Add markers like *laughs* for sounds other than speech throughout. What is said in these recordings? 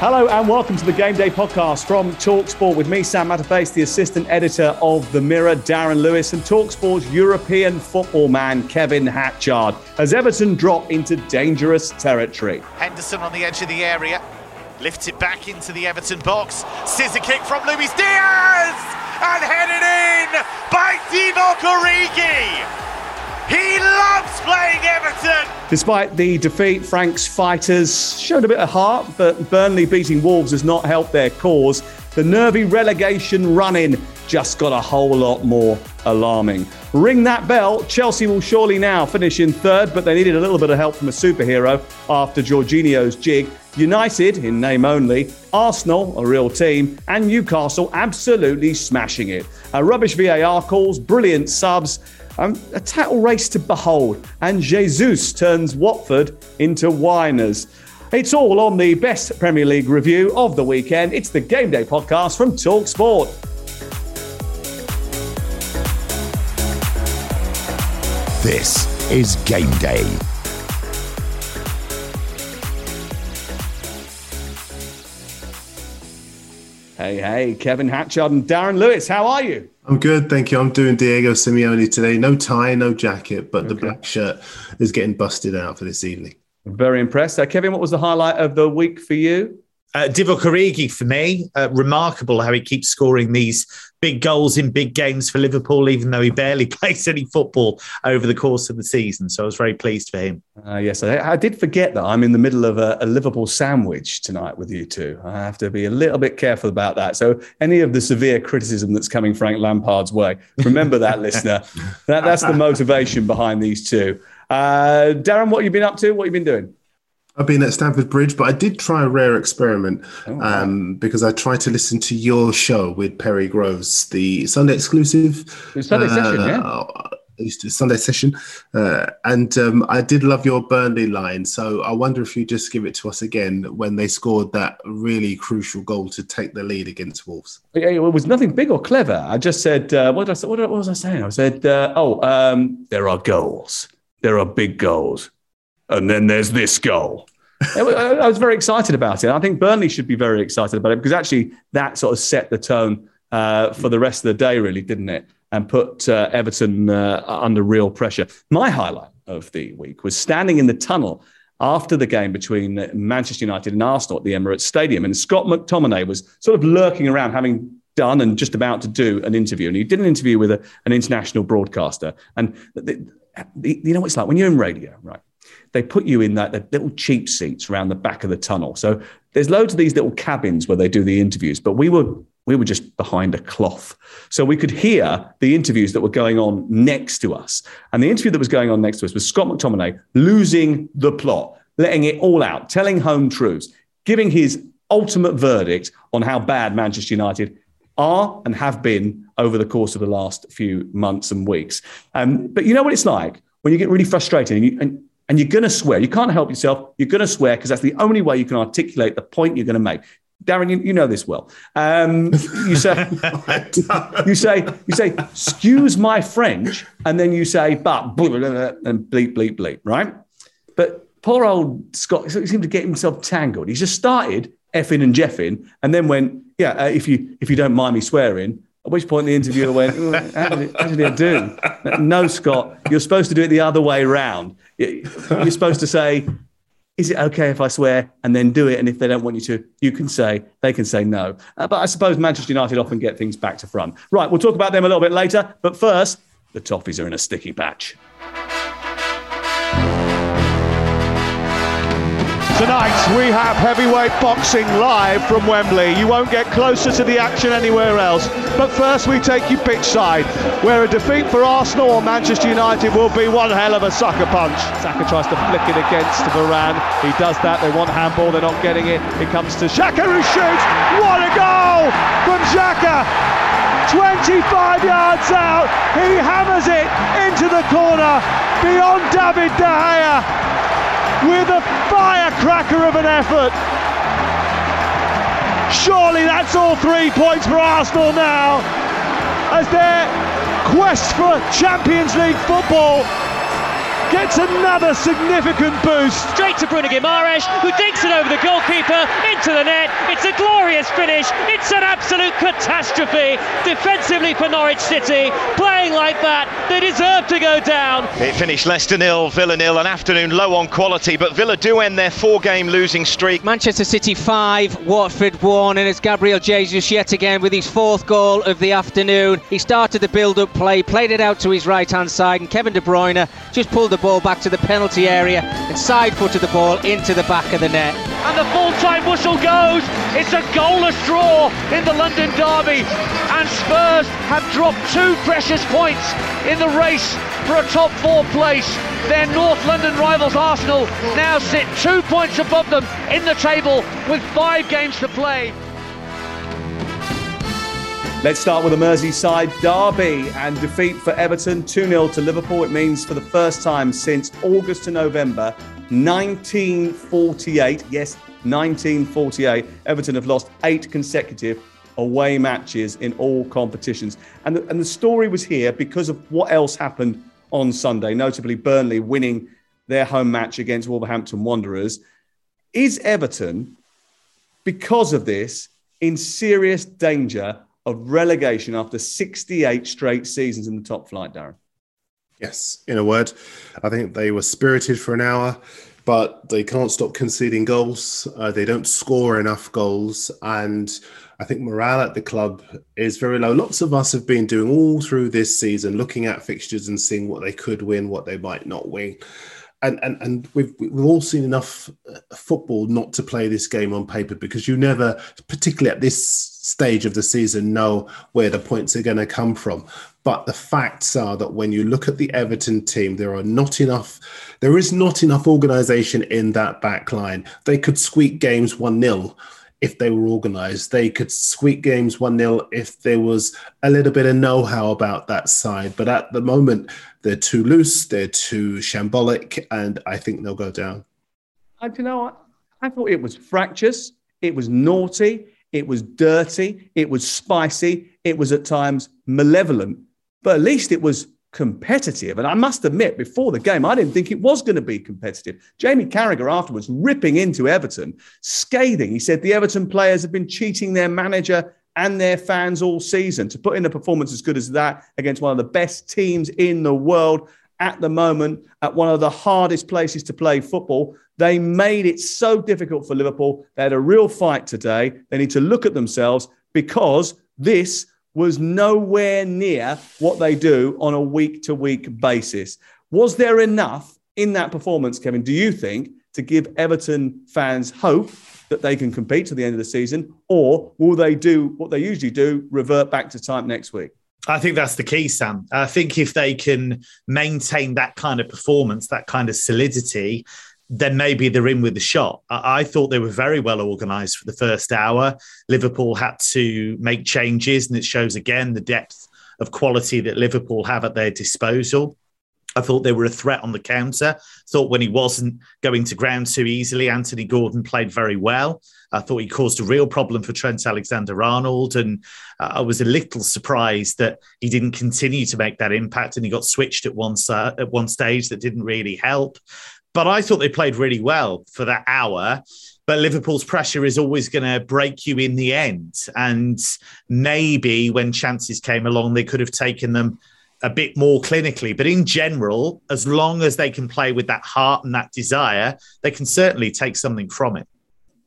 Hello and welcome to the Game Day podcast from Talksport with me, Sam Matterface, the assistant editor of The Mirror, Darren Lewis, and Talksport's European football man, Kevin Hatchard, as Everton drop into dangerous territory. Henderson on the edge of the area, lifts it back into the Everton box, scissor kick from Luis Diaz, and headed in by Divock Origi. He loves playing Everton. Despite the defeat, Frank's fighters showed a bit of heart, but Burnley beating Wolves has not helped their cause. The nervy relegation run in just got a whole lot more alarming. Ring that bell. Chelsea will surely now finish in third, but they needed a little bit of help from a superhero after Jorginho's jig. United, in name only, Arsenal, a real team, and Newcastle absolutely smashing it. A rubbish VAR calls, brilliant subs, um, a title race to behold, and Jesus turns Watford into whiners. It's all on the best Premier League review of the weekend. It's the Game Day podcast from Talk Sport. This is Game Day. Hey, hey, Kevin Hatchard and Darren Lewis, how are you? I'm good, thank you. I'm doing Diego Simeone today. No tie, no jacket, but okay. the black shirt is getting busted out for this evening. Very impressed. Uh, Kevin, what was the highlight of the week for you? Uh, Divock Origi for me, uh, remarkable how he keeps scoring these big goals in big games for Liverpool, even though he barely *laughs* plays any football over the course of the season. So I was very pleased for him. Uh, yes, I, I, did forget that I'm in the middle of a, a, Liverpool sandwich tonight with you two. I have to be a little bit careful about that. So any of the severe criticism that's coming Frank Lampard's way, remember that, *laughs* listener. That, that's the motivation behind these two. Uh, Darren, what have you been up to? What have you been doing? I've been at Stamford Bridge, but I did try a rare experiment oh, um, because I tried to listen to your show with Perry Groves, the Sunday exclusive. The Sunday uh, session, yeah. Uh, Sunday session, uh, and um, I did love your Burnley line. So I wonder if you just give it to us again when they scored that really crucial goal to take the lead against Wolves. It was nothing big or clever. I just said, uh, what, did I say? What, what, was I saying? I said, uh, oh, um, there are goals, there are big goals, and then there's this goal. I was very excited about it. I think Burnley should be very excited about it because actually that sort of set the tone uh, for the rest of the day, really, didn't it? And put uh, Everton uh, under real pressure. My highlight of the week was standing in the tunnel after the game between Manchester United and Arsenal at the Emirates Stadium. And Scott McTominay was sort of lurking around, having done and just about to do an interview. And he did an interview with a, an international broadcaster. And the, the, you know what it's like when you're in radio, right? They put you in that, that little cheap seats around the back of the tunnel. So there's loads of these little cabins where they do the interviews, but we were we were just behind a cloth. So we could hear the interviews that were going on next to us. And the interview that was going on next to us was Scott McTominay losing the plot, letting it all out, telling home truths, giving his ultimate verdict on how bad Manchester United are and have been over the course of the last few months and weeks. Um, but you know what it's like when you get really frustrated and, you, and and you're going to swear. You can't help yourself. You're going to swear because that's the only way you can articulate the point you're going to make. Darren, you, you know this well. Um, you say, *laughs* you say, you say, excuse my French, and then you say, but, and bleep, bleep, bleep, right? But poor old Scott he seemed to get himself tangled. He just started effing and jeffing, and then went, yeah, uh, if you if you don't mind me swearing. At which point the interviewer went, how, did it, how did it do? *laughs* No, Scott, you're supposed to do it the other way around. You're supposed to say, is it okay if I swear and then do it? And if they don't want you to, you can say, they can say no. Uh, but I suppose Manchester United often get things back to front. Right, we'll talk about them a little bit later. But first, the Toffees are in a sticky patch. Tonight we have heavyweight boxing live from Wembley. You won't get closer to the action anywhere else. But first we take you pitch side, where a defeat for Arsenal or Manchester United will be one hell of a sucker punch. Saka tries to flick it against Varane. He does that. They want handball. They're not getting it. It comes to Xhaka who shoots. What a goal from Xhaka! 25 yards out. He hammers it into the corner beyond David De Gea with a firecracker of an effort. Surely that's all three points for Arsenal now as their quest for Champions League football gets another significant boost. Straight to Bruno Guimaraes, who dinks it over the goalkeeper into the net. It's a glorious finish. It's an absolute catastrophe defensively for Norwich City. Playing like that, they deserve to go down. It finished Leicester nil, Villa nil. An afternoon low on quality, but Villa do end their four-game losing streak. Manchester City five, Watford one, and it's Gabriel Jesus yet again with his fourth goal of the afternoon. He started the build-up play, played it out to his right-hand side, and Kevin De Bruyne just pulled the the ball back to the penalty area and side footed the ball into the back of the net. And the full time whistle goes. It's a goalless draw in the London Derby. And Spurs have dropped two precious points in the race for a top four place. Their North London rivals Arsenal now sit two points above them in the table with five games to play. Let's start with the Merseyside derby and defeat for Everton 2 0 to Liverpool. It means for the first time since August to November 1948, yes, 1948, Everton have lost eight consecutive away matches in all competitions. And the, and the story was here because of what else happened on Sunday, notably Burnley winning their home match against Wolverhampton Wanderers. Is Everton, because of this, in serious danger of relegation after 68 straight seasons in the top flight, Darren. Yes, in a word, I think they were spirited for an hour, but they can't stop conceding goals. Uh, they don't score enough goals, and I think morale at the club is very low. Lots of us have been doing all through this season, looking at fixtures and seeing what they could win, what they might not win and and and we've we've all seen enough uh, football not to play this game on paper because you never, particularly at this stage of the season, know where the points are going to come from. But the facts are that when you look at the Everton team, there are not enough. There is not enough organisation in that back line. They could squeak games one 0 if they were organised. They could squeak games 1 0 if there was a little bit of know how about that side. But at the moment, they're too loose, they're too shambolic, and I think they'll go down. Uh, I, you know, I, I thought it was fractious, it was naughty, it was dirty, it was spicy, it was at times malevolent, but at least it was competitive. And I must admit, before the game, I didn't think it was going to be competitive. Jamie Carragher afterwards ripping into Everton, scathing. He said the Everton players have been cheating their manager and their fans all season. To put in a performance as good as that against one of the best teams in the world at the moment, at one of the hardest places to play football, they made it so difficult for Liverpool. They had a real fight today. They need to look at themselves because this was nowhere near what they do on a week to week basis. Was there enough in that performance, Kevin, do you think, to give Everton fans hope that they can compete to the end of the season? Or will they do what they usually do, revert back to type next week? I think that's the key, Sam. I think if they can maintain that kind of performance, that kind of solidity, then maybe they're in with the shot. I, I thought they were very well organised for the first hour. Liverpool had to make changes, and it shows again the depth of quality that Liverpool have at their disposal. I thought they were a threat on the counter. Thought when he wasn't going to ground too easily, Anthony Gordon played very well. I thought he caused a real problem for Trent Alexander Arnold. And uh, I was a little surprised that he didn't continue to make that impact and he got switched at one, uh, at one stage that didn't really help. But I thought they played really well for that hour. But Liverpool's pressure is always going to break you in the end. And maybe when chances came along, they could have taken them a bit more clinically. But in general, as long as they can play with that heart and that desire, they can certainly take something from it.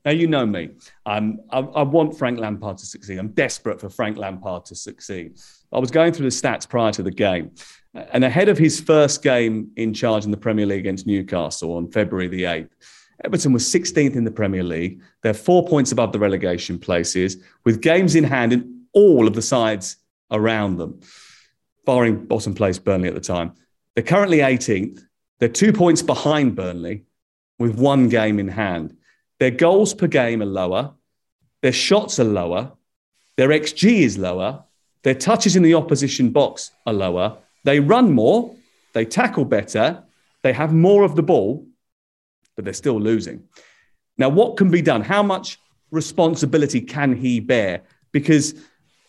Now, you know me. I, I, want Frank Lampard to succeed. I'm desperate for Frank Lampard to succeed. I was going through the stats prior to the game, and ahead of his first game in charge in the Premier League against Newcastle on February the 8th, Everton was 16th in the Premier League. They're four points above the relegation places, with games in hand in all of the sides around them, barring bottom place Burnley at the time. They're currently 18th. They're two points behind Burnley with one game in hand. Their goals per game are lower. Their shots are lower. Their XG is lower. Their touches in the opposition box are lower. They run more. They tackle better. They have more of the ball, but they're still losing. Now, what can be done? How much responsibility can he bear? Because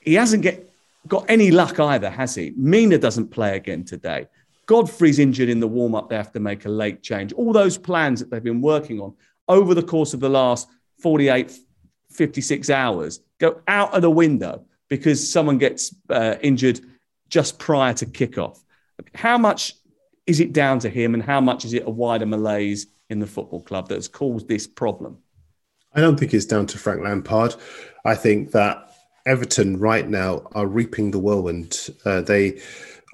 he hasn't get, got any luck either, has he? Mina doesn't play again today. Godfrey's injured in the warm up. They have to make a late change. All those plans that they've been working on over the course of the last 48, 56 hours go out of the window because someone gets uh, injured just prior to kickoff. How much is it down to him, and how much is it a wider malaise in the football club that has caused this problem? I don't think it's down to Frank Lampard. I think that Everton right now are reaping the whirlwind. Uh, they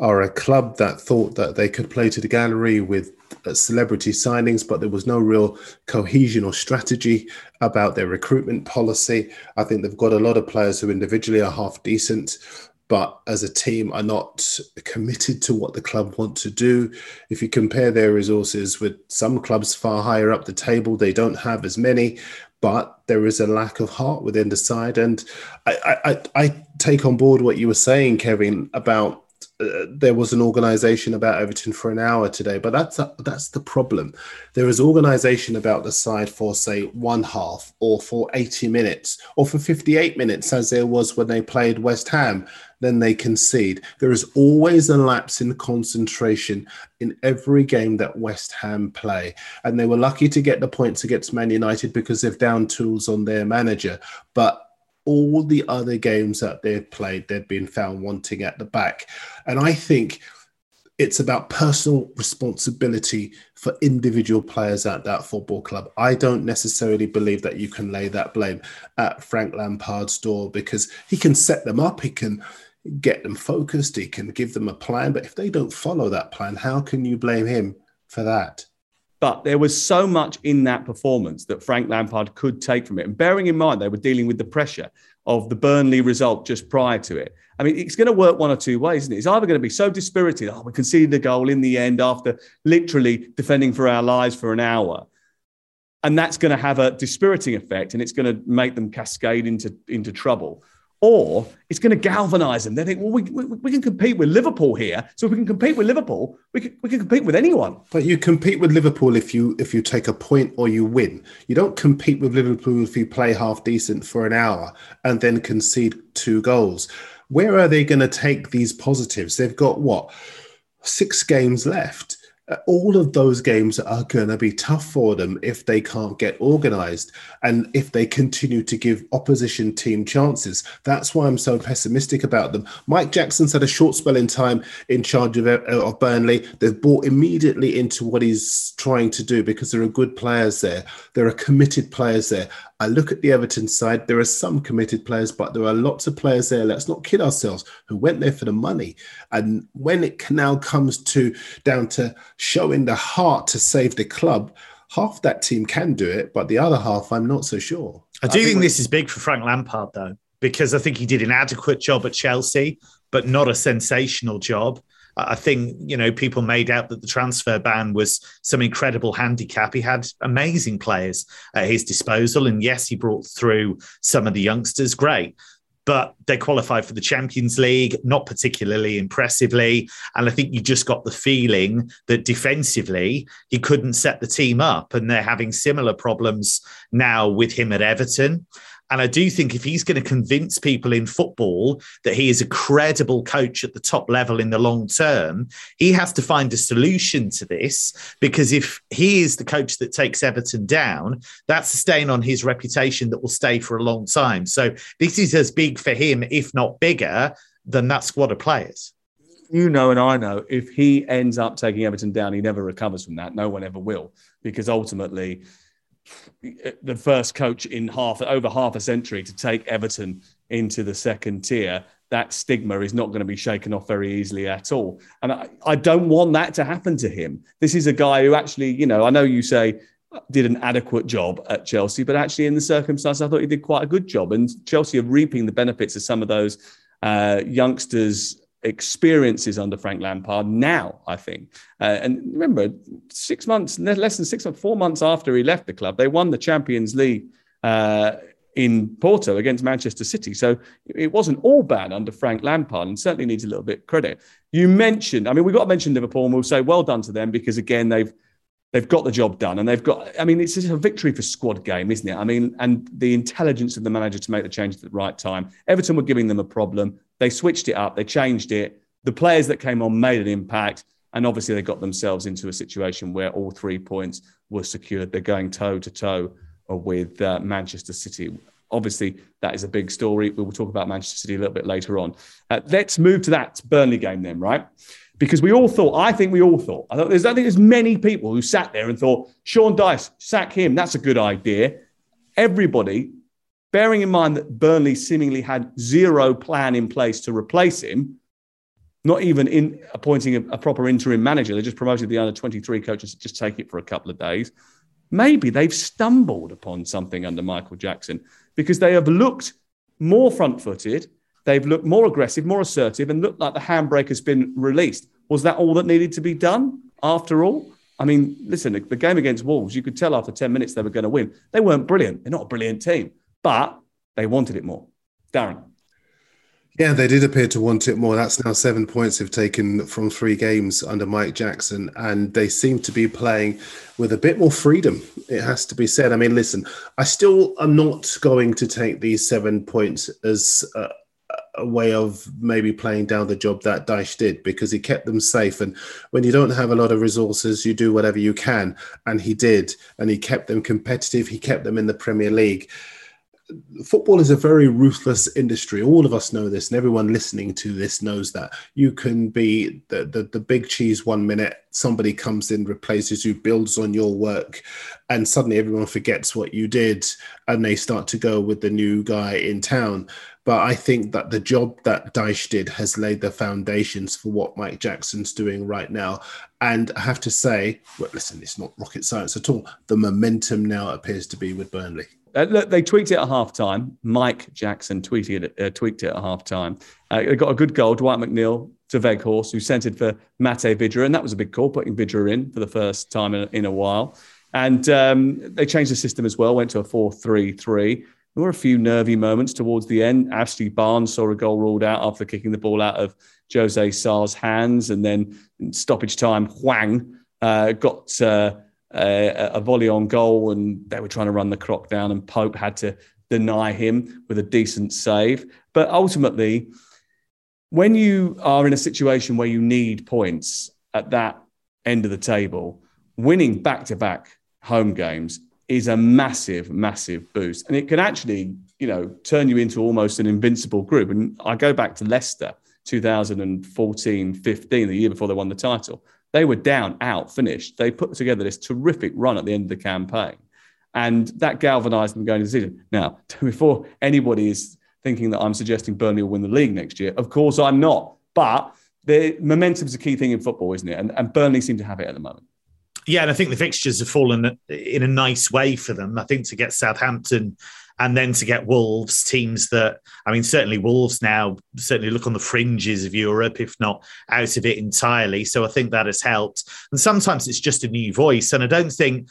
are a club that thought that they could play to the gallery with uh, celebrity signings, but there was no real cohesion or strategy about their recruitment policy. I think they've got a lot of players who individually are half decent, but as a team are not committed to what the club want to do. If you compare their resources with some clubs far higher up the table, they don't have as many but there is a lack of heart within the side. And I, I, I take on board what you were saying, Kevin, about uh, there was an organization about Everton for an hour today, but that's a, that's the problem. There is organization about the side for say one half, or for eighty minutes, or for fifty-eight minutes, as there was when they played West Ham. Then they concede. There is always a lapse in concentration in every game that West Ham play, and they were lucky to get the points against Man United because they've down tools on their manager, but all the other games that they've played, they've been found wanting at the back. And I think it's about personal responsibility for individual players at that football club. I don't necessarily believe that you can lay that blame at Frank Lampard's door because he can set them up, he can get them focused, he can give them a plan. But if they don't follow that plan, how can you blame him for that? But there was so much in that performance that Frank Lampard could take from it. And bearing in mind they were dealing with the pressure of the Burnley result just prior to it. I mean, it's going to work one or two ways, isn't it? It's either going to be so dispirited, oh, we conceded a goal in the end after literally defending for our lives for an hour. And that's going to have a dispiriting effect and it's going to make them cascade into, into trouble or it's going to galvanize them. They think, well, we, we, we, can compete with Liverpool here. So if we can compete with Liverpool, we can, we can compete with anyone. But you compete with Liverpool if you if you take a point or you win. You don't compete with Liverpool if you play half decent for an hour and then concede two goals. Where are they going to take these positives? They've got what six games left all of those games are going to be tough for them if they can't get organized and if they continue to give opposition team chances. That's why I'm so pessimistic about them. Mike Jackson's had a short spell in time in charge of, of Burnley. They've bought immediately into what he's trying to do because there are good players there. There are committed players there. I look at the Everton side, there are some committed players, but there are lots of players there, let's not kid ourselves, who went there for the money. And when it now comes to down to showing the heart to save the club, half that team can do it, but the other half, I'm not so sure. I do I think, think this is big for Frank Lampard, though, because I think he did an adequate job at Chelsea, but not a sensational job. I think you know people made out that the transfer ban was some incredible handicap. He had amazing players at his disposal, and yes, he brought through some of the youngsters. Great. But they qualified for the Champions League, not particularly impressively. And I think you just got the feeling that defensively, he couldn't set the team up. And they're having similar problems now with him at Everton. And I do think if he's going to convince people in football that he is a credible coach at the top level in the long term, he has to find a solution to this. Because if he is the coach that takes Everton down, that's a stain on his reputation that will stay for a long time. So this is as big for him, if not bigger, than that squad of players. you know, and I know, if he ends up taking Everton down, he never recovers from that. No one ever will, because ultimately, the first coach in half over half a century to take Everton into the second tier, that stigma is not going to be shaken off very easily at all. And I, I don't want that to happen to him. This is a guy who actually, you know, I know you say did an adequate job at Chelsea, but actually in the circumstances, I thought he did quite a good job. And Chelsea are reaping the benefits of some of those uh, youngsters' experiences under Frank Lampard now, I think. Uh, and remember, six months, less than six months, four months after he left the club, they won the Champions League uh, in Porto against Manchester City. So it wasn't all bad under Frank Lampard and certainly needs a little bit of credit. You mentioned, I mean, we've got to mention Liverpool and we'll say well done to them because, again, they've they've got the job done and they've got i mean it's a victory for squad game isn't it i mean and the intelligence of the manager to make the change at the right time everton were giving them a problem they switched it up they changed it. The players that came on made an impact and obviously they got themselves into a situation where all three points were secured. They're going toe to toe with uh, manchester city. Obviously that is a big story. We will talk about manchester city a little bit later on. Uh, let's move to that burnley game then right? Because we all thought, I think we all thought, I, thought I think there's many people who sat there and thought, Sean Dyche, sack him. That's a good idea. Everybody, bearing in mind that Burnley seemingly had zero plan in place to replace him, not even in appointing a, a proper interim manager. They just promoted the under 23 coaches to just take it for a couple of days. Maybe they've stumbled upon something under Michael Jackson because they have looked more front footed They've looked more aggressive, more assertive, and looked like the handbrake has been released. Was that all that needed to be done after all? I mean, listen, the game against Wolves, you could tell after 10 minutes they were going to win. They weren't brilliant. They're not a brilliant team, but they wanted it more. Darren. Yeah, they did appear to want it more. That's now seven points they've taken from three games under Mike Jackson, and they seem to be playing with a bit more freedom. It has to be said. I mean, listen, I still am not going to take these seven points as uh, a way of maybe playing down the job that Dyche did because he kept them safe. And when you don't have a lot of resources, you do whatever you can. And he did. And he kept them competitive. He kept them in the Premier League. Football is a very ruthless industry. All of us know this, and everyone listening to this knows that. You can be the, the, the big cheese one minute, somebody comes in, replaces you, builds on your work, and suddenly everyone forgets what you did and they start to go with the new guy in town but I think that the job that Dyche did has laid the foundations for what Mike Jackson's doing right now. And I have to say, well, listen, it's not rocket science at all. The momentum now appears to be with Burnley. Uh, look, they tweaked it at half time. Mike Jackson tweeted it, uh, tweaked it at half time. Uh, they got a good goal, Dwight McNeil to Weghorst, who centered for Mate Vydra. And that was a big call, putting Vydra in for the first time in, in a while. And um, they changed the system as well, went to a 4 3 3. There were a few nervy moments towards the end. Ashley Barnes saw a goal ruled out after kicking the ball out of Jose Sa's hands. And then stoppage time, Hwang uh, got uh, Uh, a, a, volley on goal and they were trying to run the clock down, and Pope had to deny him with a decent save. But ultimately, when you are in a situation where you need points at that end of the table, winning back to back home games is a massive, massive boost. And it can actually, you know, turn you into almost an invincible group. And I go back to Leicester 2014 15, the year before they won the title. They were down, out, finished. They put together this terrific run at the end of the campaign. And that galvanized them going into the season. Now, *laughs* before anybody is thinking that I'm suggesting Burnley will win the league next year, of course I'm not. But the momentum is a key thing in football, isn't it? And, and Burnley seem to have it at the moment. Yeah, and I think the fixtures have fallen in a nice way for them. I think to get Southampton and then to get Wolves, teams that, I mean, certainly Wolves now certainly look on the fringes of Europe, if not out of it entirely. So I think that has helped. And sometimes it's just a new voice. And I don't think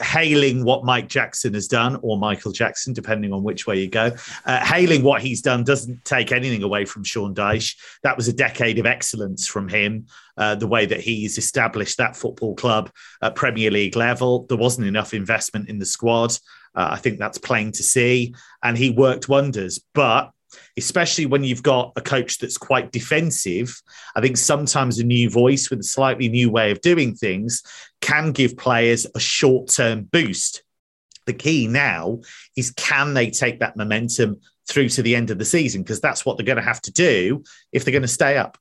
hailing what Mike Jackson has done, or Michael Jackson, depending on which way you go. Uh, hailing what he's done doesn't take anything away from Sean Dyche. That was a decade of excellence from him. Uh, the way that he's established that football club at Premier League level, there wasn't enough investment in the squad. Uh, I think that's plain to see, and he worked wonders. But especially when you've got a coach that's quite defensive. I think sometimes a new voice with a slightly new way of doing things can give players a short term boost. The key now is can they take that momentum through to the end of the season? Because that's what they're going to have to do if they're going to stay up.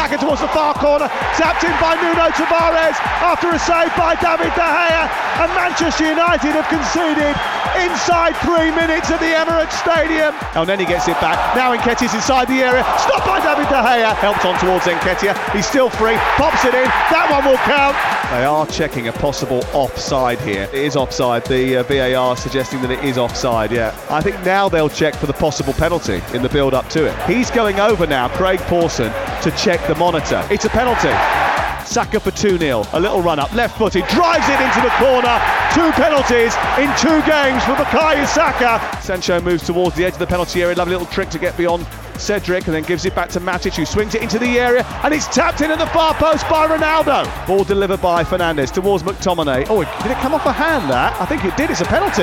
Saka towards the far corner, tapped in by Nuno Tavares after a save by David De Gea. And Manchester United have conceded inside three minutes at the Emirates Stadium. Elneny gets it back. Now Nketiah's inside the area. Stopped by David De Gea. Helped on towards Nketiah. He's still free. Pops it in. That one will count. They are checking a possible offside here. It is offside. The uh, VAR suggesting that it is offside. Yeah. I think now they'll check for the possible penalty in the build up to it. He's going over now, Craig Pawson, to check the monitor. It's a penalty. Saka for 2 0. A little run up, left footed, drives it into the corner. Two penalties in two games for Bukayo Saka. Sancho moves towards the edge of the penalty area. Lovely little trick to get beyond Cedric and then gives it back to Matic who swings it into the area and it's tapped in at the far post by Ronaldo. Ball delivered by Fernandes towards McTominay. Oh, did it come off a hand that? I think it did. It's a penalty.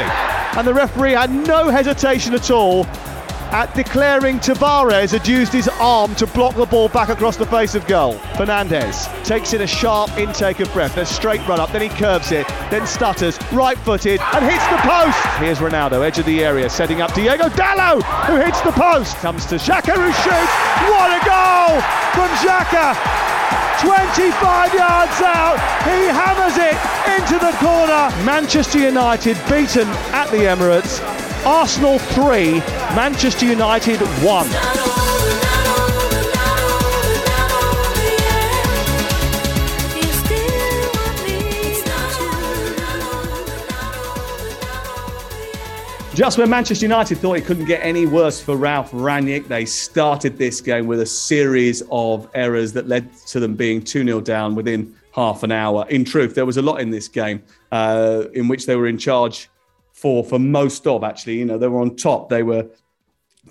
And the referee had no hesitation at all at declaring Tavares had used his arm to block the ball back across the face of goal. Fernandes takes in a sharp intake of breath, a straight run up, then he curves it, then stutters, right footed, and hits the post. Here's Ronaldo, edge of the area, setting up Diogo Dalot, who hits the post. Comes to Xhaka, who shoots. What a goal from Xhaka! 25 yards out, he hammers it into the corner. Manchester United beaten at the Emirates. Arsenal 3, Manchester United 1. Just when Manchester United thought it couldn't get any worse for Ralf Rangnick, they started this game with a series of errors that led to them being 2 0 down within half an hour. In truth, there was a lot in this game uh, in which they were in charge for for most of actually. You know, they were on top. They were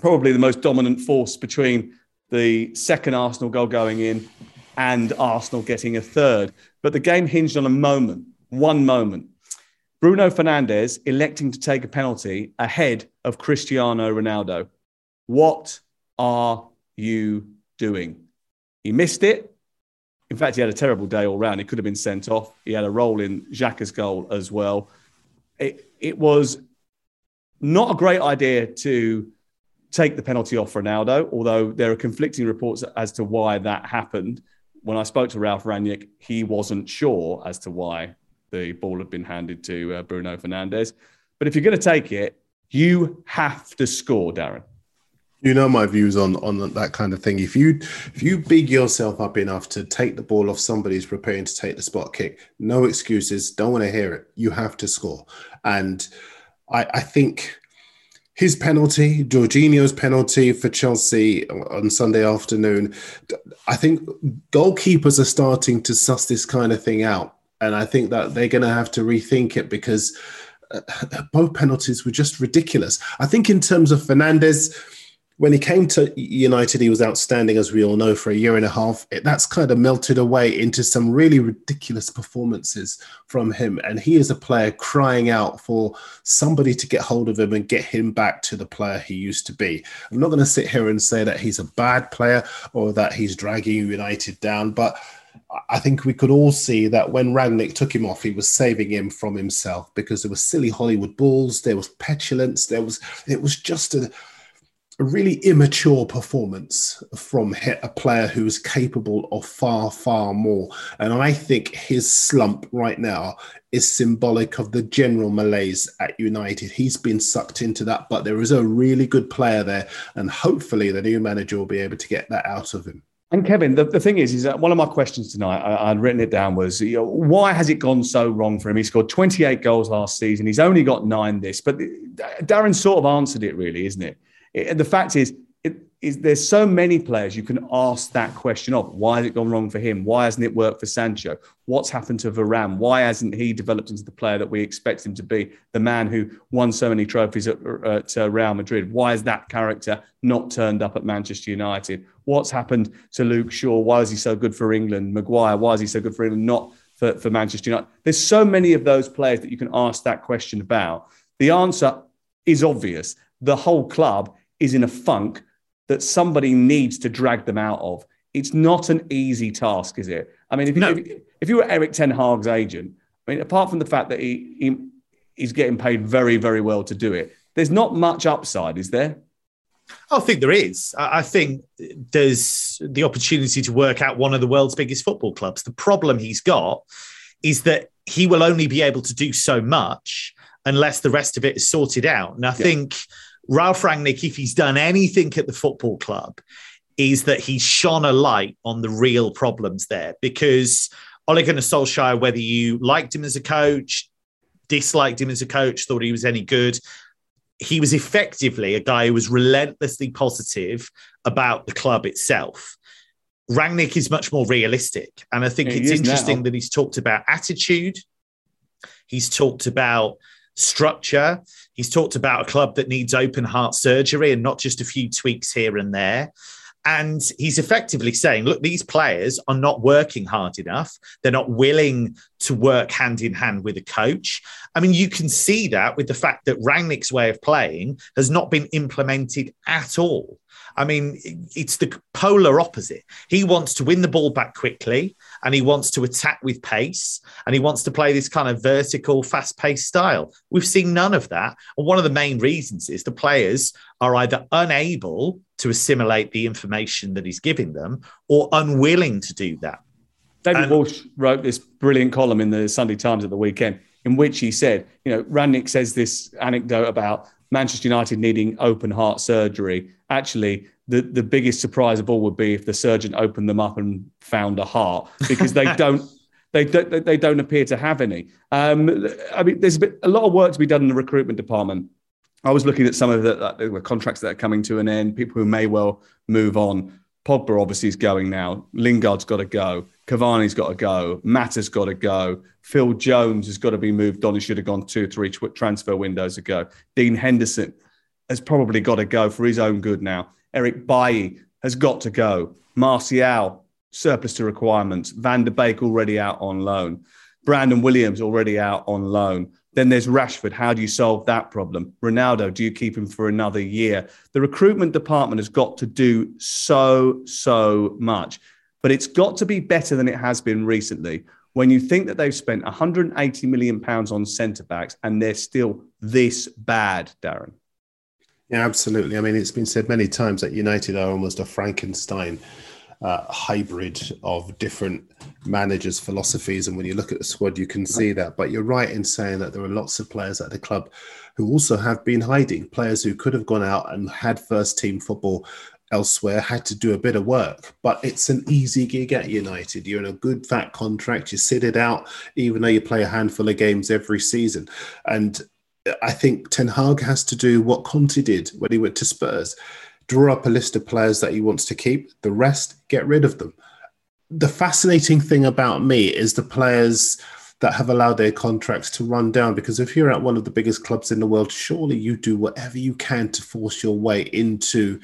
probably the most dominant force between the second Arsenal goal going in and Arsenal getting a third. But the game hinged on a moment, one moment. Bruno Fernandes electing to take a penalty ahead of Cristiano Ronaldo. What are you doing? He missed it. In fact, he had a terrible day all round. He could have been sent off. He had a role in Xhaka's goal as well. It, it was not a great idea to take the penalty off Ronaldo, although there are conflicting reports as to why that happened. When I spoke to Ralf Rangnick, he wasn't sure as to why the ball had been handed to uh, Bruno Fernandes. But if you're going to take it, you have to score, Darren. You know my views on on that kind of thing. If you if you big yourself up enough to take the ball off somebody who's preparing to take the spot kick, no excuses. Don't want to hear it. You have to score. And I, I think his penalty, Jorginho's penalty for Chelsea on Sunday afternoon. I think goalkeepers are starting to suss this kind of thing out, and I think that they're going to have to rethink it because uh, both penalties were just ridiculous. I think in terms of Fernandes when he came to United, he was outstanding, as we all know, for a year and a half. It, that's kind of melted away into some really ridiculous performances from him. And he is a player crying out for somebody to get hold of him and get him back to the player he used to be. I'm not going to sit here and say that he's a bad player or that he's dragging United down, but I think we could all see that when Rangnick took him off, he was saving him from himself because there were silly Hollywood balls, there was petulance, there was it was just a a really immature performance from a player who is capable of far, far more. And I think his slump right now is symbolic of the general malaise at United. He's been sucked into that, but there is a really good player there. And hopefully the new manager will be able to get that out of him. And Kevin, the, the thing is, is that one of my questions tonight, I, would written it down, was you know, why has it gone so wrong for him? He scored 28 goals last season. He's only got nine this, but Darren sort of answered it, really, isn't it? It, the fact is, it, is there's so many players you can ask that question of. Why has it gone wrong for him? Why hasn't it worked for Sancho? What's happened to Varane? Why hasn't he developed into the player that we expect him to be? The man who won so many trophies at, at uh, Real Madrid. Why has that character not turned up at Manchester United? What's happened to Luke Shaw? Why is he so good for England? Maguire, why is he so good for England? Not for, for Manchester United. There's so many of those players that you can ask that question about. The answer is obvious. The whole club is in a funk that somebody needs to drag them out of. It's not an easy task, is it? I mean, if you, no. if, if, you were Erik Ten Hag's agent, I mean, apart from the fact that he, he he's getting paid very, very well to do it, there's not much upside, is there? I think there is. I think there's the opportunity to work out one of the world's biggest football clubs. The problem he's got is that he will only be able to do so much unless the rest of it is sorted out. And I yeah. think Ralf Rangnick, if he's done anything at the football club, is that he's shone a light on the real problems there. Because Ole Gunnar Solskjaer, whether you liked him as a coach, disliked him as a coach, thought he was any good, he was effectively a guy who was relentlessly positive about the club itself. Rangnick is much more realistic. And I think it's interesting now. that he's talked about attitude. He's talked about structure. He's talked about a club that needs open heart surgery and not just a few tweaks here and there. And he's effectively saying, look, these players are not working hard enough. They're not willing to work hand in hand with a coach. I mean, you can see that with the fact that Rangnick's way of playing has not been implemented at all. I mean, it's the polar opposite. He wants to win the ball back quickly and he wants to attack with pace and he wants to play this kind of vertical, fast paced style. We've seen none of that. And one of the main reasons is the players are either unable to assimilate the information that he's giving them or unwilling to do that. David and, Walsh wrote this brilliant column in the Sunday Times at the weekend in which he said, you know, Rangnick says this anecdote about Manchester United needing open heart surgery. Actually, the, the biggest surprise of all would be if the surgeon opened them up and found a heart because they *laughs* don't they don't they don't appear to have any. Um, I mean, there's a, bit, a lot of work to be done in the recruitment department. I was looking at some of the, the contracts that are coming to an end, people who may well move on. Pogba obviously is going now. Lingard's got to go. Cavani's got to go. Mata's got to go. Phil Jones has got to be moved on. He should have gone two, three transfer windows ago. Dean Henderson has probably got to go for his own good now. Eric Bailly has got to go. Martial, surplus to requirements. Van der Beek already out on loan. Brandon Williams already out on loan. Then there's Rashford. How do you solve that problem? Ronaldo, do you keep him for another year? The recruitment department has got to do so, so much but it's got to be better than it has been recently. When you think that they've spent 180 million pounds on centre backs and they're still this bad, Darren. Yeah, absolutely. I mean, it's been said many times that United are almost a Frankenstein uh, hybrid of different managers' philosophies. And when you look at the squad, you can see that. But you're right in saying that there are lots of players at the club who also have been hiding, players who could have gone out and had first team football elsewhere had to do a bit of work, but it's an easy gig at United. You're in a good fat contract, you sit it out, even though you play a handful of games every season. And I think Ten Hag has to do what Conte did when he went to Spurs draw up a list of players that he wants to keep, the rest, get rid of them. The fascinating thing about me is the players that have allowed their contracts to run down. Because if you're at one of the biggest clubs in the world, surely you do whatever you can to force your way into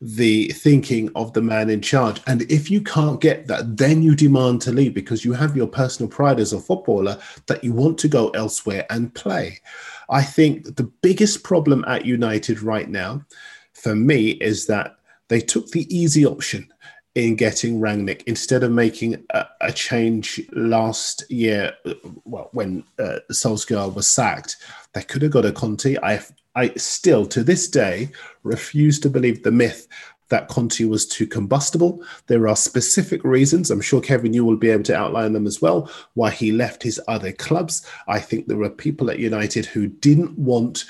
the thinking of the man in charge. And if you can't get that, then you demand to leave because you have your personal pride as a footballer that you want to go elsewhere and play. I think the biggest problem at United right now for me is that they took the easy option in getting Rangnick instead of making a, a change last year. Well, when uh, Solskjaer was sacked, they could have got a Conte. I, I still, to this day, refuse to believe the myth that Conte was too combustible. There are specific reasons. I'm sure Kevin, you will be able to outline them as well. Why he left his other clubs. I think there were people at United who didn't want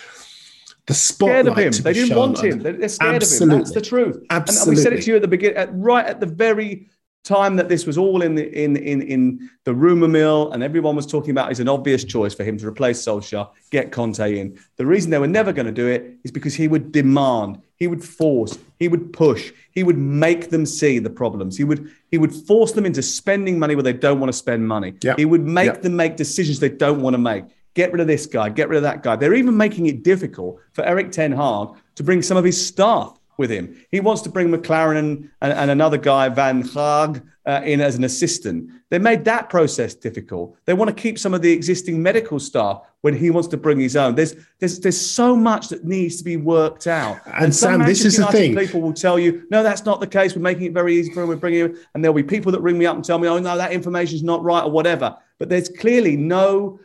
the spotlight. Scared of him. They didn't want him. They're scared Absolutely. of him. That's the truth. Absolutely. And we said it to you at the beginning, right at the very time that this was all in the in in in the rumor mill and everyone was talking about is an obvious choice for him to replace Solskjaer, get Conte in. The reason they were never going to do it is because he would demand, he would force, he would push, he would make them see the problems. He would he would force them into spending money where they don't want to spend money. Yep. He would make yep. them make decisions they don't want to make get rid of this guy, get rid of that guy. They're even making it difficult for Erik Ten Hag to bring some of his staff with him. He wants to bring McClaren and, and, and another guy, Van Gaag, uh, in as an assistant. They made that process difficult. They want to keep some of the existing medical staff when he wants to bring his own. There's there's there's so much that needs to be worked out. And, and Sam, this is United the thing. People will tell you, no, that's not the case. We're making it very easy for him. We're bringing him, and there'll be people that ring me up and tell me, oh no, that information is not right or whatever. But there's clearly no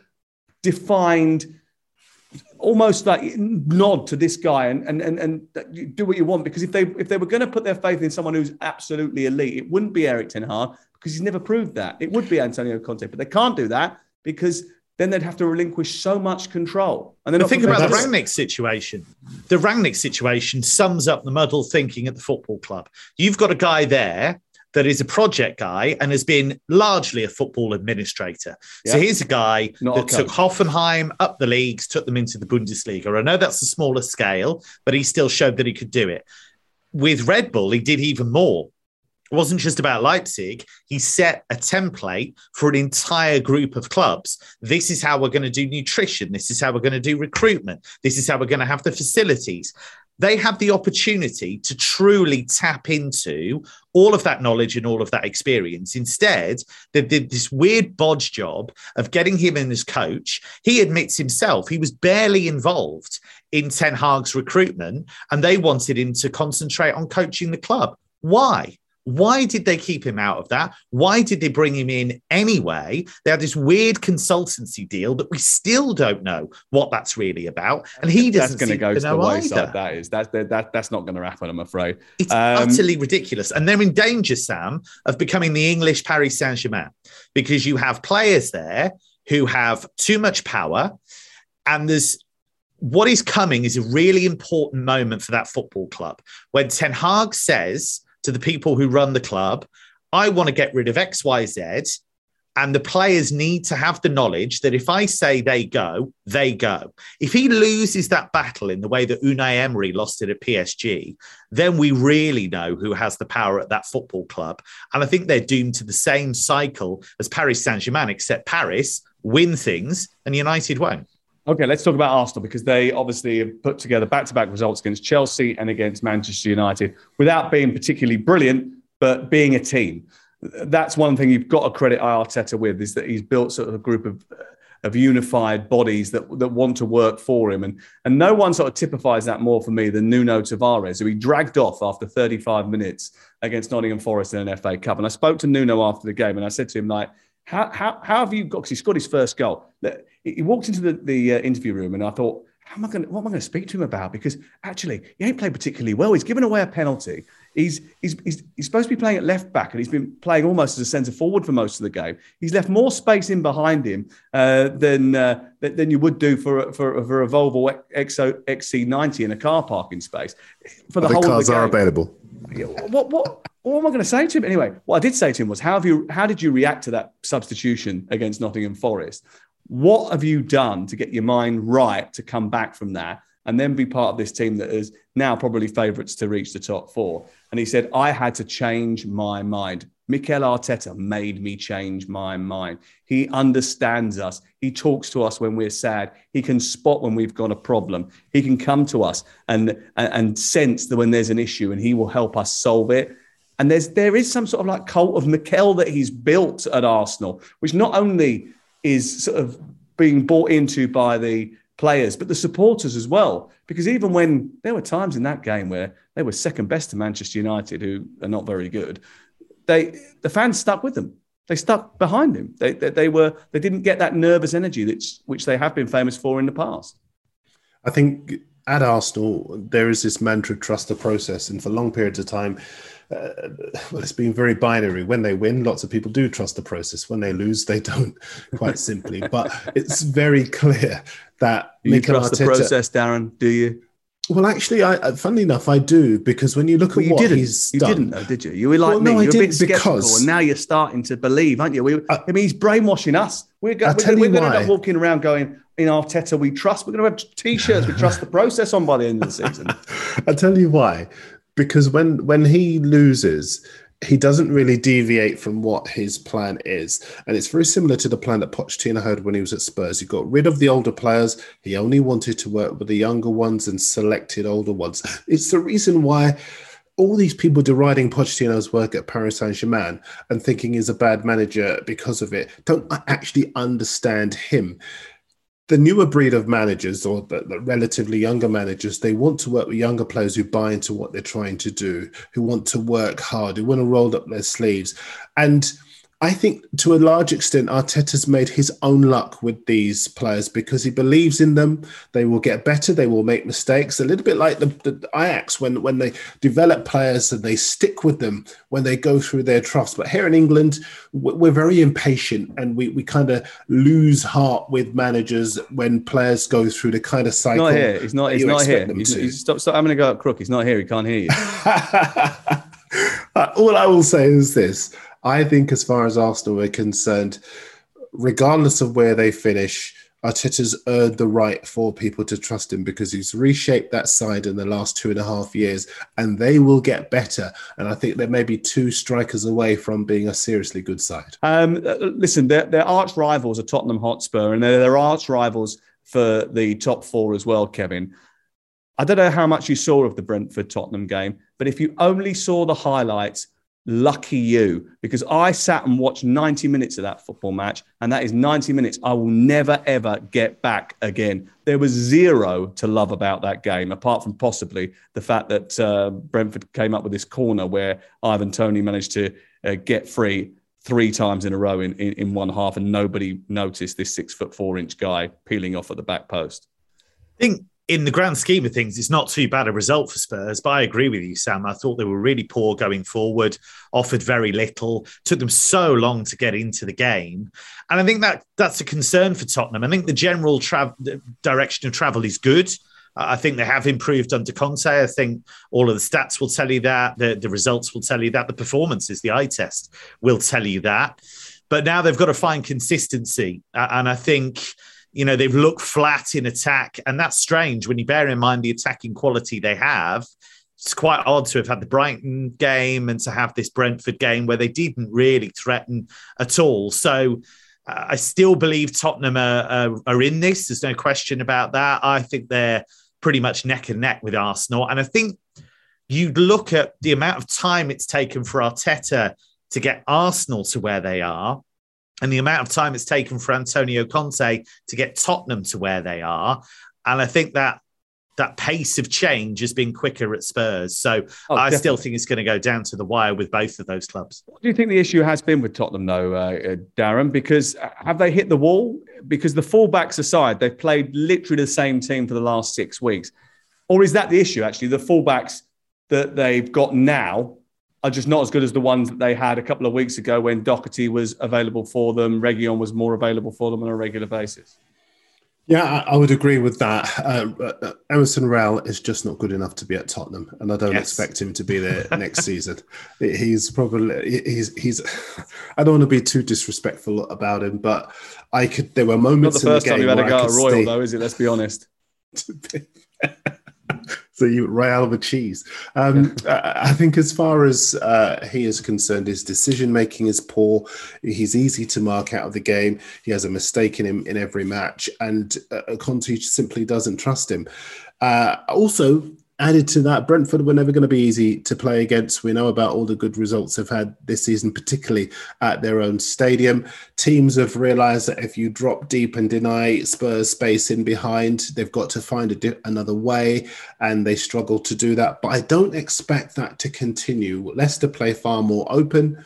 defined almost like nod to this guy and and and, and do what you want because if they if they were going to put their faith in someone who's absolutely elite, it wouldn't be Erik Ten Hag because he's never proved that. It would be Antonio Conte, but they can't do that because then they'd have to relinquish so much control. And then think about the Rangnick situation. The Rangnick situation sums up the muddle thinking at the football club. You've got a guy there that is a project guy and has been largely a football administrator. Yeah. So he's a guy Not that a took Hoffenheim up the leagues, took them into the Bundesliga. I know that's a smaller scale, but he still showed that he could do it. With Red Bull, he did even more it wasn't just about Leipzig. He set a template for an entire group of clubs. This is how we're going to do nutrition. This is how we're going to do recruitment. This is how we're going to have the facilities. They have the opportunity to truly tap into all of that knowledge and all of that experience. Instead, they did this weird bodge job of getting him in as coach. He admits himself he was barely involved in Ten Hag's recruitment, and they wanted him to concentrate on coaching the club. Why? Why did they keep him out of that? Why did they bring him in anyway? They had this weird consultancy deal that we still don't know what that's really about, and he doesn't. That's going to go to the wayside. Either. That is that's that, that's not going to happen. I'm afraid it's um, utterly ridiculous, and they're in danger, Sam, of becoming the English Paris Saint Germain because you have players there who have too much power, and there's what is coming is a really important moment for that football club when Ten Hag says to the people who run the club, I want to get rid of XYZ. And the players need to have the knowledge that if I say they go, they go. If he loses that battle in the way that Unai Emery lost it at PSG, then we really know who has the power at that football club. And I think they're doomed to the same cycle as Paris Saint Germain, except Paris win things and United won't. Okay, let's talk about Arsenal because they obviously have put together back to back results against Chelsea and against Manchester United without being particularly brilliant, but being a team. That's one thing you've got to credit Arteta with is that he's built sort of a group of of unified bodies that, that want to work for him. And, and no one sort of typifies that more for me than Nuno Tavares, who he dragged off after 35 minutes against Nottingham Forest in an FA Cup. And I spoke to Nuno after the game and I said to him, like, how, how, how have you got, because he scored his first goal. He walked into the, the uh, interview room and I thought, how am I going to, what am I going to speak to him about? Because actually, he ain't played particularly well. He's given away a penalty. He's, he's, he's, he's supposed to be playing at left back and he's been playing almost as a centre forward for most of the game. He's left more space in behind him uh, than, uh, than you would do for, for, for a Volvo XO, XC90 in a car parking space. For the, whole cars of the game. are available. What, what, what am I going to say to him anyway? What I did say to him was, "How have you? How did you react to that substitution against Nottingham Forest? What have you done to get your mind right to come back from that and then be part of this team that is now probably favourites to reach the top four? And he said, "I had to change my mind. Mikel Arteta made me change my mind. He understands us. He talks to us when we're sad. He can spot when we've got a problem. He can come to us and, and, and sense that when there's an issue and he will help us solve it. And there's there is some sort of like cult of Mikel that he's built at Arsenal, which not only is sort of being bought into by the players, but the supporters as well. Because even when there were times in that game where they were second best to Manchester United, who are not very good, they the fans stuck with them. They stuck behind him. They, they, they were they didn't get that nervous energy that's which they have been famous for in the past. I think at Arsenal there is this mantra: trust the process, and for long periods of time uh, well, it's been very binary. When they win, lots of people do trust the process. When they lose, they *laughs* don't, quite simply. but it's very clear that you trust Arteta, the process, Darren. Do you? Well, actually, I, funnily enough, I do because when you look well, at you what didn't. he's you done, didn't, though, did you? You were like well, me. No, you were a bit skeptical, because, and now you're starting to believe, aren't you? We, I, I mean, he's brainwashing us. We're, go, we're, we're going to end up walking around going, "In Arteta, we trust." We're going to have T-shirts. we trust the process on by the end of the season. *laughs* I'll tell you why because when when he loses he doesn't really deviate from what his plan is. And it's very similar to the plan that Pochettino had when he was at Spurs. He got rid of the older players. He only wanted to work with the younger ones and selected older ones. It's the reason why all these people deriding Pochettino's work at Paris Saint Germain and thinking he's a bad manager because of it don't actually understand him the newer breed of managers or the, the, relatively younger managers they want to work with younger players who buy into what they're trying to do who want to work hard who want to roll up their sleeves. And I think to a large extent, Arteta's made his own luck with these players because he believes in them. They will get better. They will make mistakes. A little bit like the, the Ajax when when they develop players and they stick with them when they go through their troughs. But here in England, we're very impatient and we, we kind of lose heart with managers when players go through the kind of cycle. He's not here. He's not. He's not here. He's, he's, stop, stop having to go up crook. He's not here. He can't hear you. *laughs* Uh, all I will say is this I think, as far as Arsenal are concerned, regardless of where they finish, Arteta's earned the right for people to trust him because he's reshaped that side in the last two and a half years, and they will get better. And I think they're maybe two strikers away from being a seriously good side. Um, listen, their, their arch rivals are Tottenham Hotspur, and they're their arch rivals for the top four as well, Kevin. I don't know how much you saw of the Brentford Tottenham game, but if you only saw the highlights, Lucky you, because I sat and watched 90 minutes of that football match, and that is 90 minutes I will never, ever get back again. There was zero to love about that game, apart from possibly the fact that uh, Brentford came up with this corner where Ivan Tony managed to uh, get free three times in a row in, in, in one half, and nobody noticed this six foot four inch guy peeling off at the back post. I think in the grand scheme of things, it's not too bad a result for Spurs. But I agree with you, Sam. I thought they were really poor going forward, offered very little, took them so long to get into the game, and I think that that's a concern for Tottenham. I think the general tra- direction of travel is good. I think they have improved under Conte. I think all of the stats will tell you that. The, the results will tell you that. The performances, the eye test will tell you that. But now they've got to find consistency. And I think you know, they've looked flat in attack. And that's strange when you bear in mind the attacking quality they have. It's quite odd to have had the Brighton game and to have this Brentford game where they didn't really threaten at all. So uh, I still believe Tottenham are, are, are in this. There's no question about that. I think they're pretty much neck and neck with Arsenal. And I think you'd look at the amount of time it's taken for Arteta to get Arsenal to where they are and the amount of time it's taken for Antonio Conte to get Tottenham to where they are. And I think that that pace of change has been quicker at Spurs. So oh, I definitely. still think it's going to go down to the wire with both of those clubs. What do you think the issue has been with Tottenham, though, uh, uh Darren? Because uh, have they hit the wall? Because the fullbacks aside, they've played literally the same team for the last six weeks. Or is that the issue, actually? The fullbacks that they've got now are just not as good as the ones that they had a couple of weeks ago when Doherty was available for them, Reguilón was more available for them on a regular basis. Yeah, I would agree with that. Uh, uh, Emerson Royal is just not good enough to be at Tottenham, and I don't yes. expect him to be there *laughs* next season. He's probably he's he's. I don't want to be too disrespectful about him, but I could. There were moments. Not the first the time you had a go at Royal, stay, though, is it? Let's be honest. *laughs* so you Royale with cheese. Um, I think as far as uh, he is concerned, his decision making is poor. He's easy to mark out of the game. He has a mistake in him in every match, and uh, Conte simply doesn't trust him. Uh, also, added to that, Brentford were never going to be easy to play against. We know about all the good results they've had this season, particularly at their own stadium. Teams have realised that if you drop deep and deny Spurs space in behind, they've got to find di- another way, and they struggle to do that. But I don't expect that to continue. Leicester play far more open.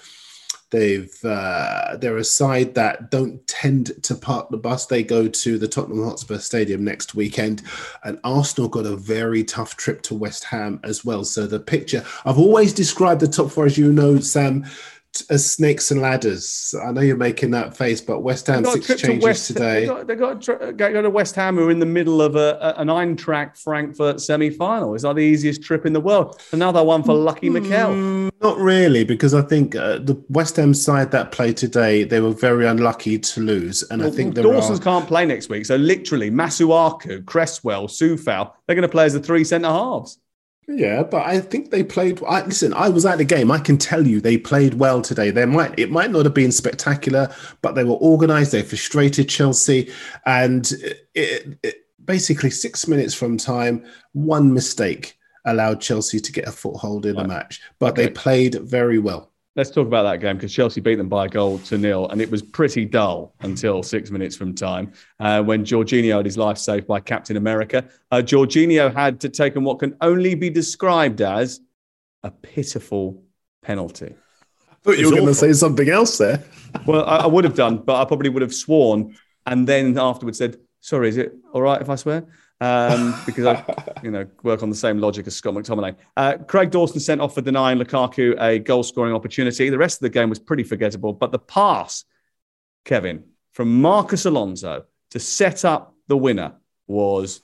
They've uh, they're a side that don't tend to park the bus. They go to the Tottenham Hotspur Stadium next weekend, and Arsenal got a very tough trip to West Ham as well. So the picture I've always described the top four, as you know, Sam, as snakes and ladders. I know you're making that face, but West Ham six changes West, today. They got, they got to go to West Ham, who are in the middle of a, a, an Eintracht Frankfurt semi-final. It's not the easiest trip in the world. Another one for Lucky Mikel. Mm, not really, because I think uh, the West Ham side that played today, they were very unlucky to lose, and well, I think Dawson's are... can't play next week. So literally, Masuaku, Cresswell, Coufal, they're going to play as the three centre halves. Yeah, but I think they played. I, listen, I was at the game. I can tell you they played well today. They might it might not have been spectacular, but they were organised. They frustrated Chelsea, and it, it, basically six minutes from time, one mistake allowed Chelsea to get a foothold in right. the match. But okay. they played very well. Let's talk about that game because Chelsea beat them by a goal to nil, and it was pretty dull until six minutes from time uh, when Jorginho had his life saved by Captain America. Uh, Jorginho had to take on what can only be described as a pitiful penalty. I thought you were going to say something else there. well, I, I, would have done, but I probably would have sworn and then afterwards said, "Sorry, is it all right if I swear?" Um, *laughs* because I, you know, work on the same logic as Scott McTominay. Uh, Craig Dawson sent off for denying Lukaku a goal-scoring opportunity. The rest of the game was pretty forgettable, but the pass, Kevin, from Marcos Alonso to set up the winner was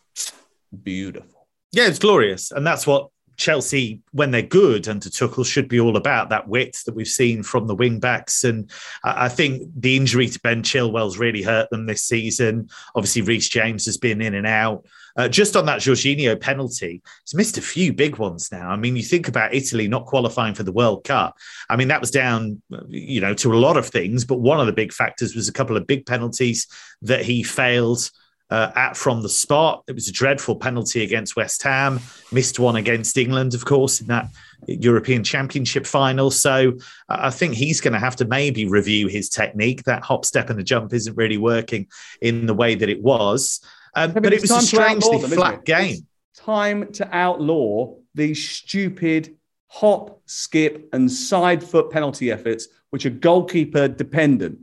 beautiful. Yeah, it's glorious, and that's what Chelsea, when they're good under Tuchel, should be all about that width that we've seen from the wing backs. And I think the injury to Ben Chilwell's really hurt them this season. Obviously, Reece James has been in and out. Uh, just on that Jorginho penalty, he's missed a few big ones now. I mean, you think about Italy not qualifying for the World Cup. I mean, that was down, you know, to a lot of things, but one of the big factors was a couple of big penalties that he failed uh, at from the spot. It was a dreadful penalty against West Ham, missed one against England, of course, in that European Championship final. So uh, I think he's going to have to maybe review his technique. That hop, step, and the jump isn't really working in the way that it was. Um, but it was a strangely them, flat game. time to outlaw these stupid hop, skip, and side foot penalty efforts, which are goalkeeper dependent.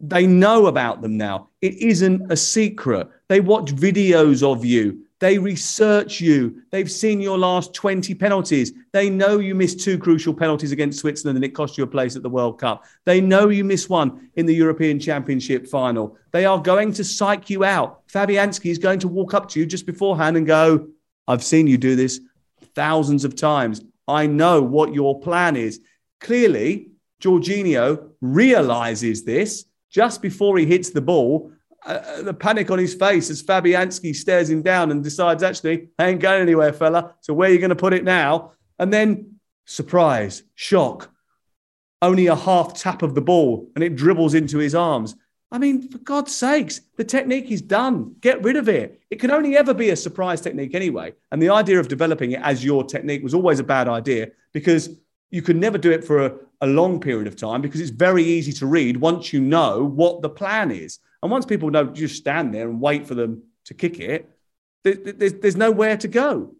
They know about them now. It isn't a secret. They watch videos of you. They research you. They've seen your last 20 penalties. They know you missed two crucial penalties against Switzerland and it cost you a place at the World Cup. They know you missed one in the European Championship final. They are going to psych you out. Fabianski is going to walk up to you just beforehand and go, I've seen you do this thousands of times. I know what your plan is. Clearly, Jorginho realizes this just before he hits the ball, uh, the panic on his face as Fabianski stares him down and decides, actually, I ain't going anywhere, fella. So where are you going to put it now? And then surprise, shock, only a half tap of the ball and it dribbles into his arms. I mean, for God's sakes, the technique is done. Get rid of it. It can only ever be a surprise technique anyway. And the idea of developing it as your technique was always a bad idea because you can never do it for a, a long period of time because it's very easy to read once you know what the plan is. And once people know, just stand there and wait for them to kick it, there, there's, there's nowhere to go.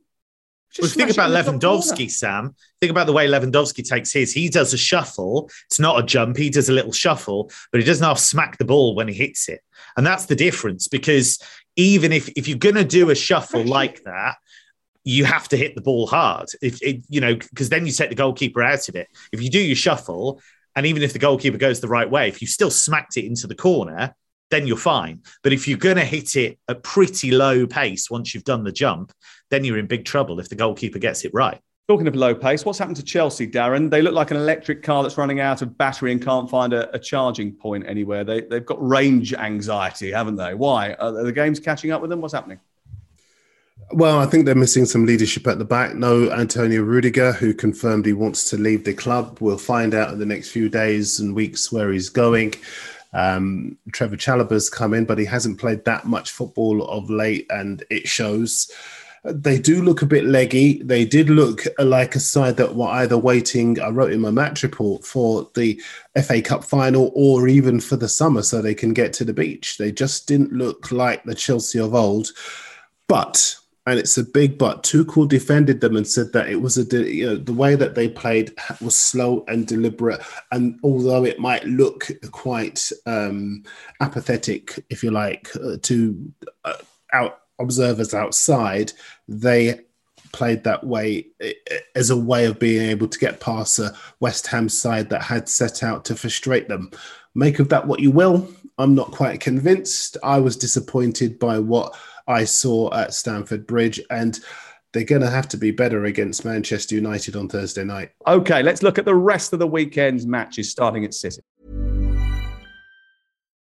Well, think about Lewandowski, Sam. Think about the way Lewandowski takes his. He does a shuffle. It's not a jump. He does a little shuffle, but he doesn't have smack the ball when he hits it. And that's the difference because even if, if you're going to do a shuffle like that, you have to hit the ball hard. If it, you know, because then you take the goalkeeper out of it. If you do your shuffle, and even if the goalkeeper goes the right way, if you still smacked it into the corner, then you're fine. But if you're going to hit it at pretty low pace once you've done the jump, then you're in big trouble if the goalkeeper gets it right. Talking of low pace, what's happened to Chelsea, Darren? They look like an electric car that's running out of battery and can't find a, a charging point anywhere. They, they've got range anxiety, haven't they? Why? Are the games catching up with them? What's happening? Well, I think they're missing some leadership at the back. No Antonio Rudiger, who confirmed he wants to leave the club. We'll find out in the next few days and weeks where he's going. Um, Trevor Chalobah's come in, but he hasn't played that much football of late, and it shows. They do look a bit leggy. They did look like a side that were either waiting, I wrote in my match report, for the FA Cup final or even for the summer so they can get to the beach. They just didn't look like the Chelsea of old. But and it's a big but. Tuchel defended them and said that it was a you know the way that they played was slow and deliberate, and although it might look quite um, apathetic, if you like, uh, to uh, out observers outside, they played that way uh, as a way of being able to get past a West Ham side that had set out to frustrate them. Make of that what you will. I'm not quite convinced. I was disappointed by what I saw at Stamford Bridge. And they're going to have to be better against Manchester United on Thursday night. Okay, let's look at the rest of the weekend's matches starting at City.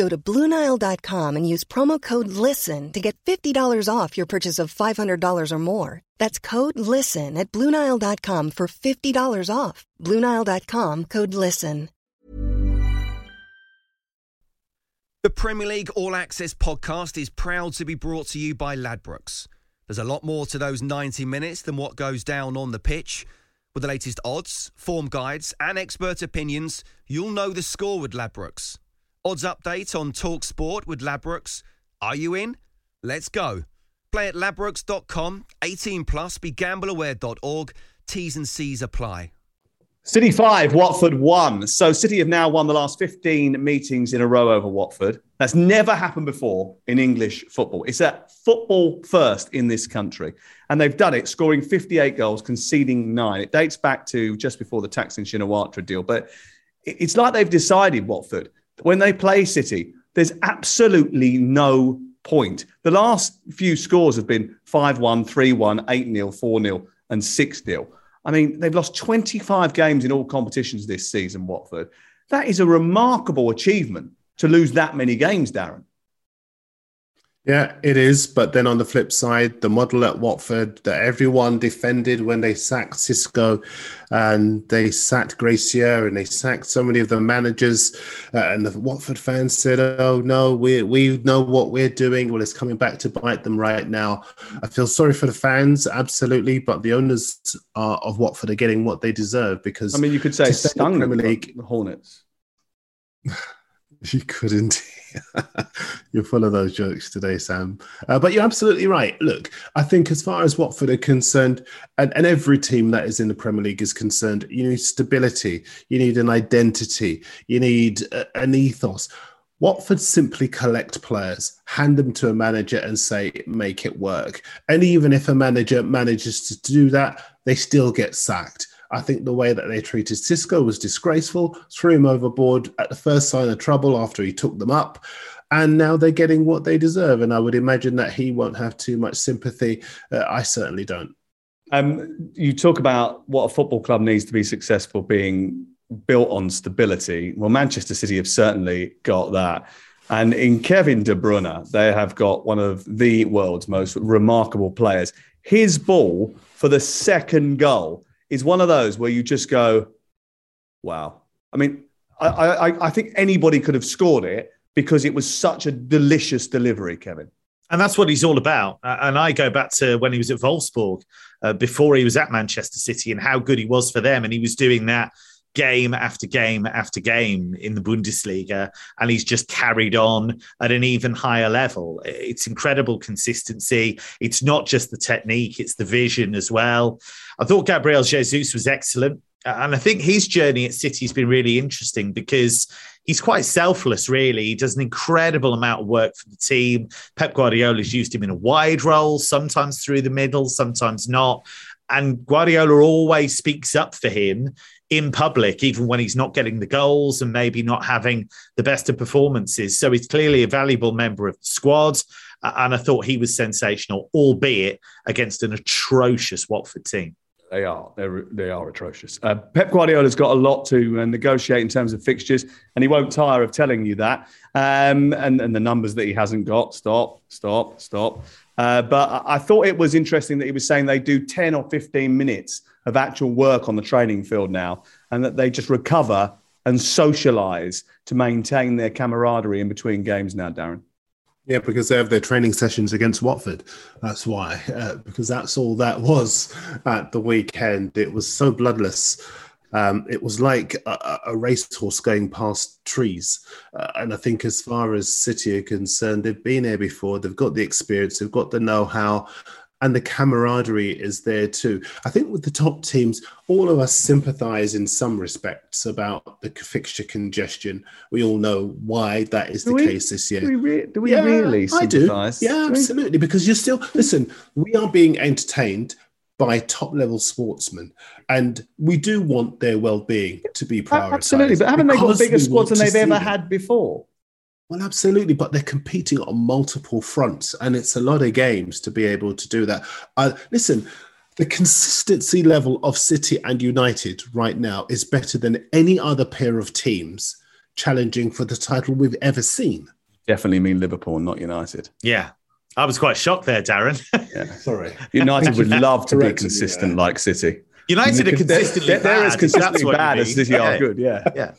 Go to BlueNile.com and use promo code LISTEN to get $50 off your purchase of $500 or more. That's code LISTEN at BlueNile.com for $50 off. BlueNile.com code LISTEN. The Premier League All Access podcast is proud to be brought to you by Ladbrokes. There's a lot more to those 90 minutes than what goes down on the pitch. With the latest odds, form guides, and expert opinions, you'll know the score with Ladbrokes. Odds update on Talk Sport with Ladbrokes. Are you in? Let's go. Play at ladbrokes.com, 18 plus, begambleaware.org. T's and C's apply. City five, Watford one. So City have now won the last 15 meetings in a row over Watford. That's never happened before in English football. It's a football first in this country. And they've done it, scoring 58 goals, conceding nine. It dates back to just before the Thaksin Shinawatra deal. But it's like they've decided, Watford, when they play City, there's absolutely no point. The last few scores have been 5 1, 3 1, 8 0, 4 0, and 6 0. I mean, they've lost 25 games in all competitions this season, Watford. That is a remarkable achievement to lose that many games, Darren. Yeah, it is. But then on the flip side, the model at Watford that everyone defended when they sacked Xisco and they sacked Gracia and they sacked so many of the managers, uh, and the Watford fans said, "Oh no, we we know what we're doing." Well, it's coming back to bite them right now. I feel sorry for the fans, absolutely, but the owners are, of Watford are getting what they deserve because I mean, you could say stung the Premier League the Hornets. *laughs* You couldn't. *laughs* you're full of those jokes today, Sam. Uh, but you're absolutely right. Look, I think as far as Watford are concerned, and, and every team that is in the Premier League is concerned, you need stability, you need an identity, you need a, an ethos. Watford simply collect players, hand them to a manager, and say, make it work. And even if a manager manages to do that, they still get sacked. I think the way that they treated Xisco was disgraceful, threw him overboard at the first sign of trouble after he took them up. And now they're getting what they deserve. And I would imagine that he won't have too much sympathy. Uh, I certainly don't. Um, you talk about what a football club needs to be successful being built on stability. Well, Manchester City have certainly got that. And in Kevin De Bruyne, they have got one of the world's most remarkable players. His ball for the second goal is one of those where you just go, wow. I mean, I, I, I think anybody could have scored it because it was such a delicious delivery, Kevin. And that's what he's all about. And I go back to when he was at Wolfsburg, uh, before he was at Manchester City, and how good he was for them. And he was doing that game after game after game in the Bundesliga, and he's just carried on at an even higher level. It's incredible consistency. It's not just the technique, it's the vision as well. I thought Gabriel Jesus was excellent. And I think his journey at City has been really interesting because he's quite selfless, really. He does an incredible amount of work for the team. Pep Guardiola's used him in a wide role, sometimes through the middle, sometimes not. And Guardiola always speaks up for him in public, even when he's not getting the goals and maybe not having the best of performances. So he's clearly a valuable member of the squad. And I thought he was sensational, albeit against an atrocious Watford team. They are. They're, they are atrocious. Uh, Pep Guardiola's got a lot to uh, negotiate in terms of fixtures, and he won't tire of telling you that. Um, and, and the numbers that he hasn't got. Stop, stop, stop. Uh, but I thought it was interesting that he was saying they do 10 or 15 minutes of actual work on the training field now, and that they just recover and socialize to maintain their camaraderie in between games now, Darren. Yeah, because they have their training sessions against Watford. That's why, uh, because that's all that was at the weekend. It was so bloodless. Um, it was like a, a racehorse going past trees. Uh, and I think, as far as City are concerned, they've been here before. They've got the experience, they've got the know how, and the camaraderie is there too. I think with the top teams, all of us sympathise in some respects about the fixture congestion. We all know why that is Do the we? case this year. Do we, re- do we really I do. Yeah, Do absolutely. Because you're still listen. We are being entertained by top level sportsmen, and we do want their well being to be prioritized. Absolutely, but haven't they got bigger squads than they've ever them. had before? Well, absolutely, but they're competing on multiple fronts, and it's a lot of games to be able to do that. Uh, listen, the consistency level of City and United right now is better than any other pair of teams challenging for the title we've ever seen. Definitely mean Liverpool, not United. Yeah. I was quite shocked there, Darren. *laughs* Sorry. United would *laughs* love to be Correcting consistent there. like City. United are They're- consistently they're, they're as bad, consistently that's what you bad as mean. City are good. Yeah, Yeah.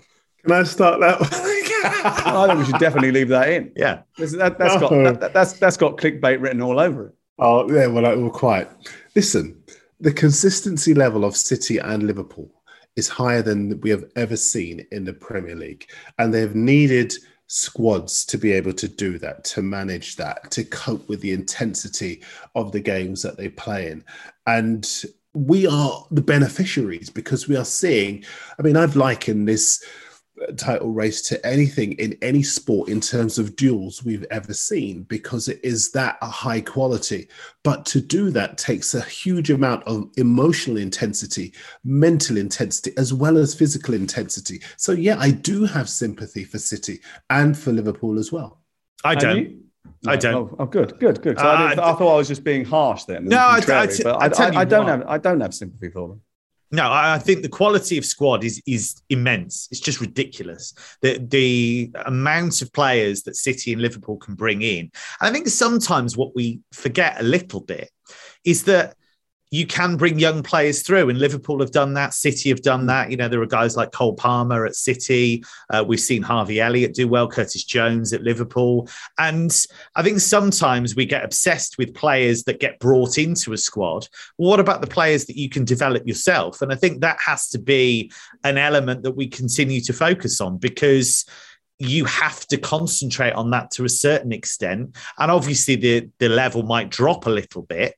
Can I start that? *laughs* *laughs* I think we should definitely leave that in. Yeah. That, has got Oh. that, that- that's that's got clickbait written all over it. Oh, yeah, well, I- well, quite. Listen, the consistency level of City and Liverpool is higher than we have ever seen in the Premier League. And they've needed squads to be able to do that, to manage that, to cope with the intensity of the games that they play in. And we are the beneficiaries because we are seeing, I mean, I've likened this title race to anything in any sport in terms of duels we've ever seen because it is that a high quality. But to do that takes a huge amount of emotional intensity, mental intensity, as well as physical intensity. So, yeah, I do have sympathy for City and for Liverpool as well. I don't. you- I don't. Oh, oh, good, good, good. 'Cause I, Uh, didn't- I thought I was just being harsh then. No, I- I contrary, but I you I, don't what. have I don't have sympathy for them. No, I think the quality of squad is is immense. It's just ridiculous. The the amount of players that City and Liverpool can bring in. And I think sometimes what we forget a little bit is that you can bring young players through, and Liverpool have done that. City have done that. You know, there are guys like Cole Palmer at City. Uh, we've seen Harvey Elliott do well, Curtis Jones at Liverpool. And I think sometimes we get obsessed with players that get brought into a squad. What about the players that you can develop yourself? And I think that has to be an element that we continue to focus on because you have to concentrate on that to a certain extent. And obviously, the, the level might drop a little bit.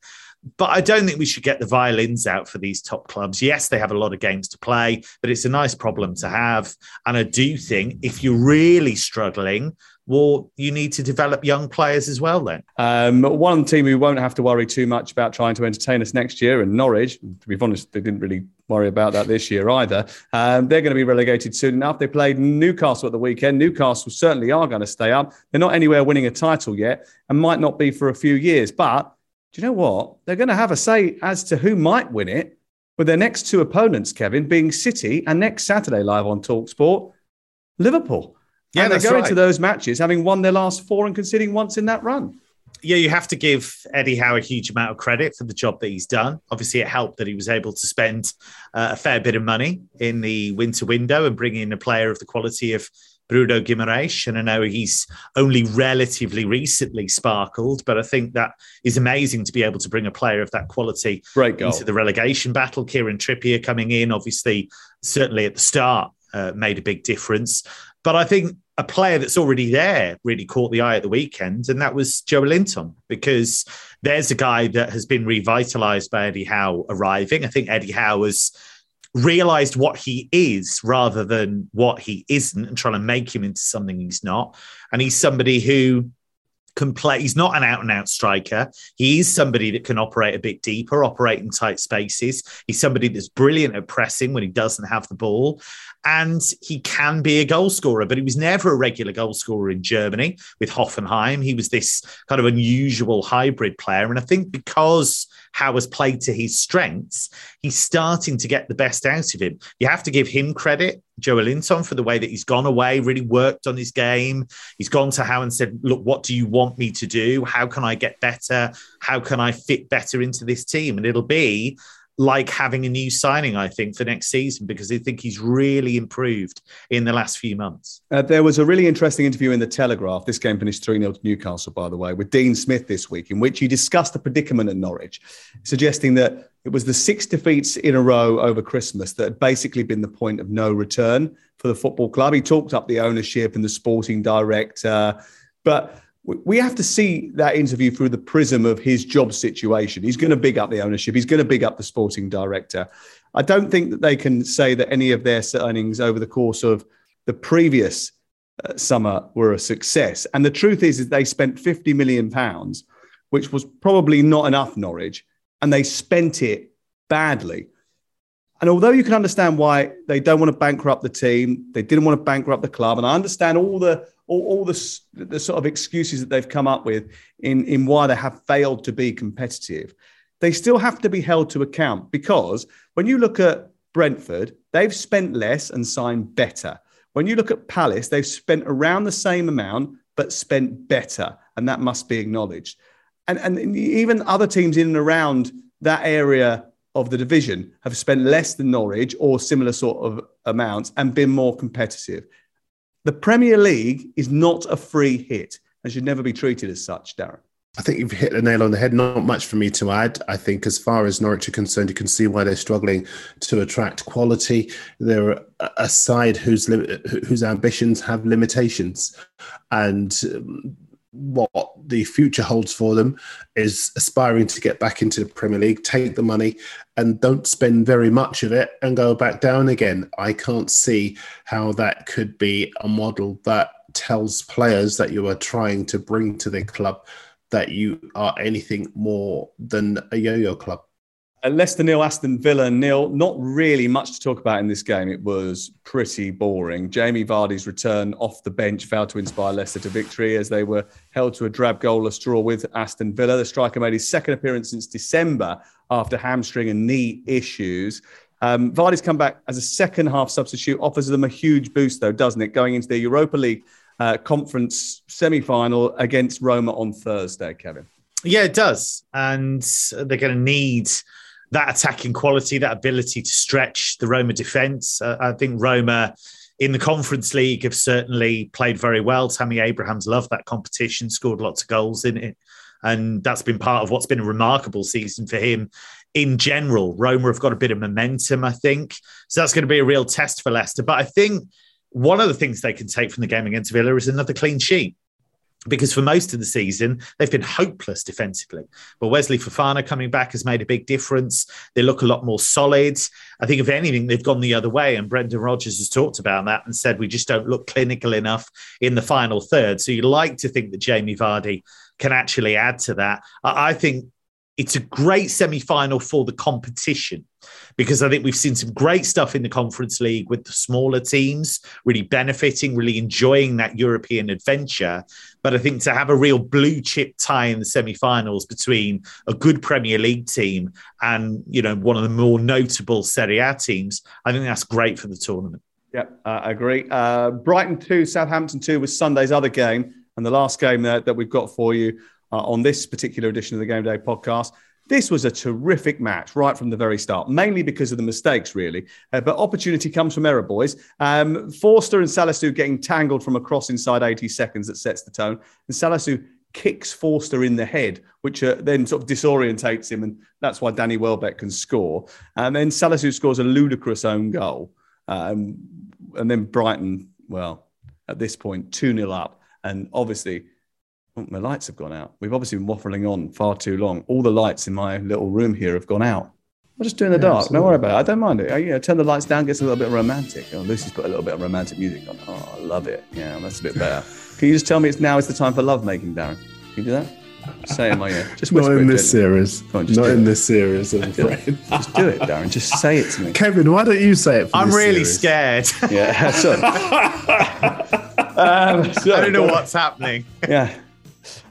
But I don't think we should get the violins out for these top clubs. Yes, they have a lot of games to play, but it's a nice problem to have. And I do think if you're really struggling, well, you need to develop young players as well then. Um, one team who won't have to worry too much about trying to entertain us next year, and Norwich, to be honest, they didn't really worry about that this year either. Um, they're going to be relegated soon enough. They played Newcastle at the weekend. Newcastle certainly are going to stay up. They're not anywhere winning a title yet and might not be for a few years. But do you know what? They're going to have a say as to who might win it with their next two opponents, Kevin, being City and next Saturday live on Talksport, Liverpool. Yeah, and they that's go right. into those matches having won their last four and conceding once in that run. yeah, you have to give Eddie Howe a huge amount of credit for the job that he's done. Obviously, it helped that he was able to spend uh, a fair bit of money in the winter window and bring in a player of the quality of Bruno Guimaraes. And I know he's only relatively recently sparkled, but I think that is amazing to be able to bring a player of that quality into the relegation battle. Kieran Trippier coming in, obviously, certainly at the start, uh, made a big difference. But I think a player that's already there really caught the eye at the weekend, and that was Joelinton, because there's a guy that has been revitalized by Eddie Howe arriving. I think Eddie Howe has realized what he is rather than what he isn't and trying to make him into something he's not. And he's somebody who can play. He's not an out and out striker. He is somebody that can operate a bit deeper, operate in tight spaces. He's somebody that's brilliant at pressing when he doesn't have the ball. And he can be a goal scorer, but he was never a regular goal scorer in Germany with Hoffenheim. He was this kind of unusual hybrid player. And I think because Howe has played to his strengths, he's starting to get the best out of him. You have to give him credit, Joelinton, for the way that he's gone away, really worked on his game. He's gone to Howe and said, Look, what do you want me to do? How can I get better? How can I fit better into this team? And it'll be like having a new signing, I think, for next season because they think he's really improved in the last few months. Uh, there was a really interesting interview in The Telegraph. This game finished 3 0 to Newcastle, by the way, with Dean Smith this week, in which he discussed the predicament at Norwich, suggesting that it was the six defeats in a row over Christmas that had basically been the point of no return for the football club. He talked up the ownership and the sporting director, but we have to see that interview through the prism of his job situation. He's going to big up the ownership. He's going to big up the sporting director. I don't think that they can say that any of their signings over the course of the previous uh, summer were a success. And the truth is, is they spent 50 million pounds, which was probably not enough Norwich, and they spent it badly. And although you can understand why they don't want to bankrupt the team, they didn't want to bankrupt the club, and I understand all the all, all the, the sort of excuses that they've come up with in, in why they have failed to be competitive, they still have to be held to account because when you look at Brentford, they've spent less and signed better. When you look at Palace, they've spent around the same amount but spent better, and that must be acknowledged. And, and even other teams in and around that area of the division have spent less than Norwich or similar sort of amounts and been more competitive. The Premier League is not a free hit and should never be treated as such, Darren. I think you've hit the nail on the head. Not much for me to add. I think, as far as Norwich are concerned, you can see why they're struggling to attract quality. They're a side whose whose ambitions have limitations, and um, what the future holds for them is aspiring to get back into the Premier League, take the money, and don't spend very much of it and go back down again. I can't see how that could be a model that tells players that you are trying to bring to the club that you are anything more than a yo yo club. Uh, Leicester nil, Aston Villa nil. Not really much to talk about in this game. It was pretty boring. Jamie Vardy's return off the bench failed to inspire Leicester to victory as they were held to a drab goalless draw with Aston Villa. The striker made his second appearance since December after hamstring and knee issues. Um, Vardy's come back as a second half substitute, offers them a huge boost, though, doesn't it? Going into the Europa League uh, conference semi final against Roma on Thursday, Kevin. Yeah, it does. And they're going to need that attacking quality, that ability to stretch the Roma defence. Uh, I think Roma in the Conference League have certainly played very well. Tammy Abrahams loved that competition, scored lots of goals in it. And that's been part of what's been a remarkable season for him in general. Roma have got a bit of momentum, I think. So that's going to be a real test for Leicester. But I think one of the things they can take from the game against Villa is another clean sheet because for most of the season they've been hopeless defensively. But Wesley Fofana coming back has made a big difference. They look a lot more solid. I think if anything, they've gone the other way. And Brendan Rodgers has talked about that and said we just don't look clinical enough in the final third. So you like to think that Jamie Vardy can actually add to that. I think it's a great semi final for the competition because I think we've seen some great stuff in the Conference League with the smaller teams really benefiting, really enjoying that European adventure. But I think to have a real blue chip tie in the semi finals between a good Premier League team and you know one of the more notable Serie A teams, I think that's great for the tournament. Yeah, uh, I agree. Uh, Brighton 2, Southampton 2 was Sunday's other game. And the last game that, that we've got for you uh, on this particular edition of the Game Day podcast. This was a terrific match right from the very start, mainly because of the mistakes, really. Uh, but opportunity comes from error, boys. Um, Forster and Salisu getting tangled from a cross inside 80 seconds that sets the tone. And Salisu kicks Forster in the head, which uh, then sort of disorientates him. And that's why Danny Welbeck can score. And then Salisu scores a ludicrous own goal. Um, and then Brighton, well, at this point, 2 0 up. And obviously, Oh, my lights have gone out. We've obviously been waffling on far too long. All the lights in my little room here have gone out. I'll just do in the yeah, dark. Absolutely. Don't worry about it. I don't mind it. I, you know, turn the lights down, gets a little bit romantic. Oh, Lucy's put a little bit of romantic music on. Oh, I love it. Yeah, that's a bit better. *laughs* Can you just tell me it's now is the time for love making, Darren? Can you do that? Say it in my ear. Just Not in this series. On, Not in it. this series, I'm afraid. just do it, Darren. Just say it to me. Kevin, why don't you say it I'm really series? scared. Yeah, *laughs* so, *laughs* um, so, I don't know what's happening. Yeah.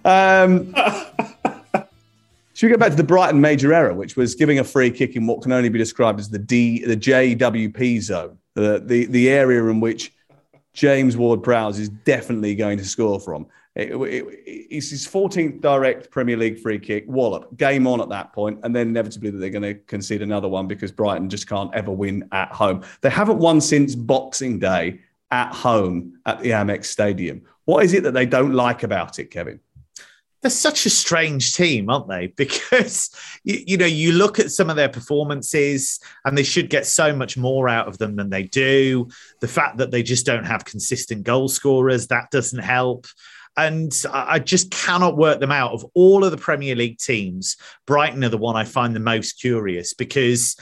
Um, *laughs* should we go back to the Brighton major error, which was giving a free kick in what can only be described as the D, the JWP zone, the the, the area in which James Ward Prowse is definitely going to score from. It, it, it's his 14th direct Premier League free kick, wallop, game on at that point, and then inevitably they're going to concede another one because Brighton just can't ever win at home. They haven't won since Boxing Day at home at the Amex Stadium. What is it that they don't like about it, Kevin? They're such a strange team, aren't they? *laughs* Because you, you, know you look at some of their performances, and they should get so much more out of them than they do. The fact that they just don't have consistent goal scorers that doesn't help. And I just cannot work them out. Of all of the Premier League teams, Brighton are the one I find the most curious because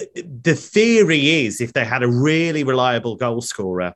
uh, the theory is if they had a really reliable goal scorer,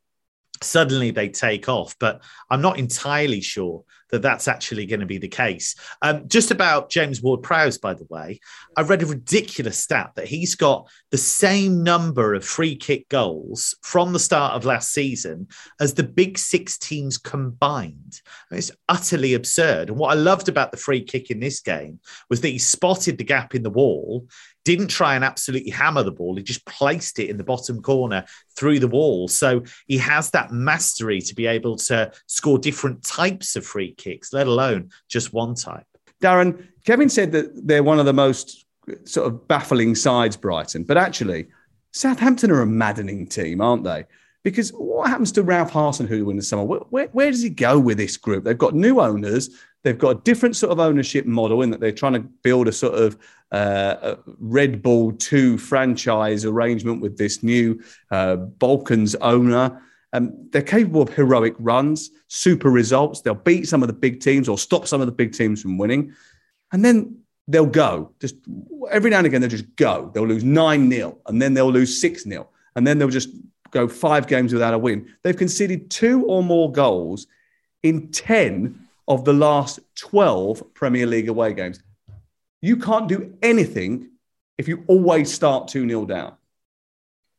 suddenly they take off. But I'm not entirely sure that that's actually going to be the case. Um, just about James Ward Prowse, by the way, I read a ridiculous stat that he's got the same number of free kick goals from the start of last season as the big six teams combined. It's utterly absurd. And what I loved about the free kick in this game was that he spotted the gap in the wall didn't try and absolutely hammer the ball. He just placed it in the bottom corner through the wall. So he has that mastery to be able to score different types of free kicks, let alone just one type. Darren, Kevin said that they're one of the most sort of baffling sides, Brighton, but actually, Southampton are a maddening team, aren't they? Because what happens to Ralph Hasenhüttl in the summer? Where, where, where, does he go with this group? They've got new owners. They've got a different sort of ownership model in that they're trying to build a sort of uh, Red Bull 2 franchise arrangement with this new uh, Balkans owner. Um, they're capable of heroic runs, super results. They'll beat some of the big teams or stop some of the big teams from winning. And then they'll go. Just every now and again, they'll just go. They'll lose 9 0, and then they'll lose 6 0. And then they'll just go five games without a win. They've conceded two or more goals in 10 of the last 12 Premier League away games. You can't do anything if you always start 2 0 down.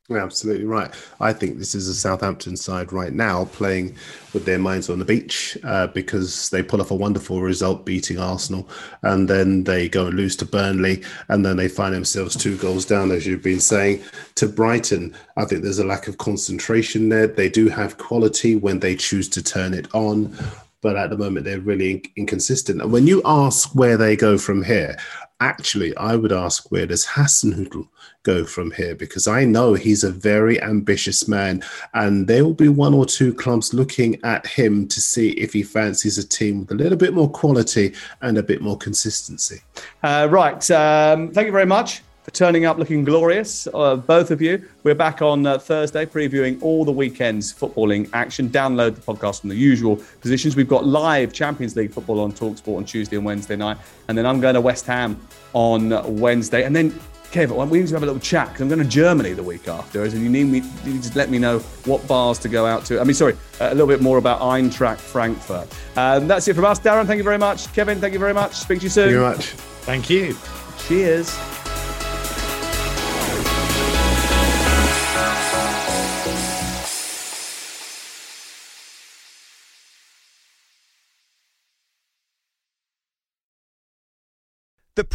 Absolutely right. I think this is a Southampton side right now playing with their minds on the beach uh, because they pull off a wonderful result beating Arsenal and then they go and lose to Burnley and then they find themselves two goals down, as you've been saying, to Brighton. I think there's a lack of concentration there. They do have quality when they choose to turn it on but at the moment they're really inconsistent. And when you ask where they go from here, actually, I would ask where does Hasenhüttl go from here? Because I know he's a very ambitious man, and there will be one or two clubs looking at him to see if he fancies a team with a little bit more quality and a bit more consistency. Uh, right. Um, thank you very much for turning up looking glorious, uh, both of you. We're back on uh, Thursday previewing all the weekend's footballing action. Download the podcast from the usual positions. We've got live Champions League football on Talksport on Tuesday and Wednesday night. And then I'm going to West Ham on Wednesday. And then, Kevin, we need to have a little chat because I'm going to Germany the week after. And you need me you need to let me know what bars to go out to. I mean, sorry, a little bit more about Eintracht Frankfurt. Um, that's it from us. Darren, thank you very much. Kevin, thank you very much. Speak to you soon. Thank you very much. Thank you. Cheers.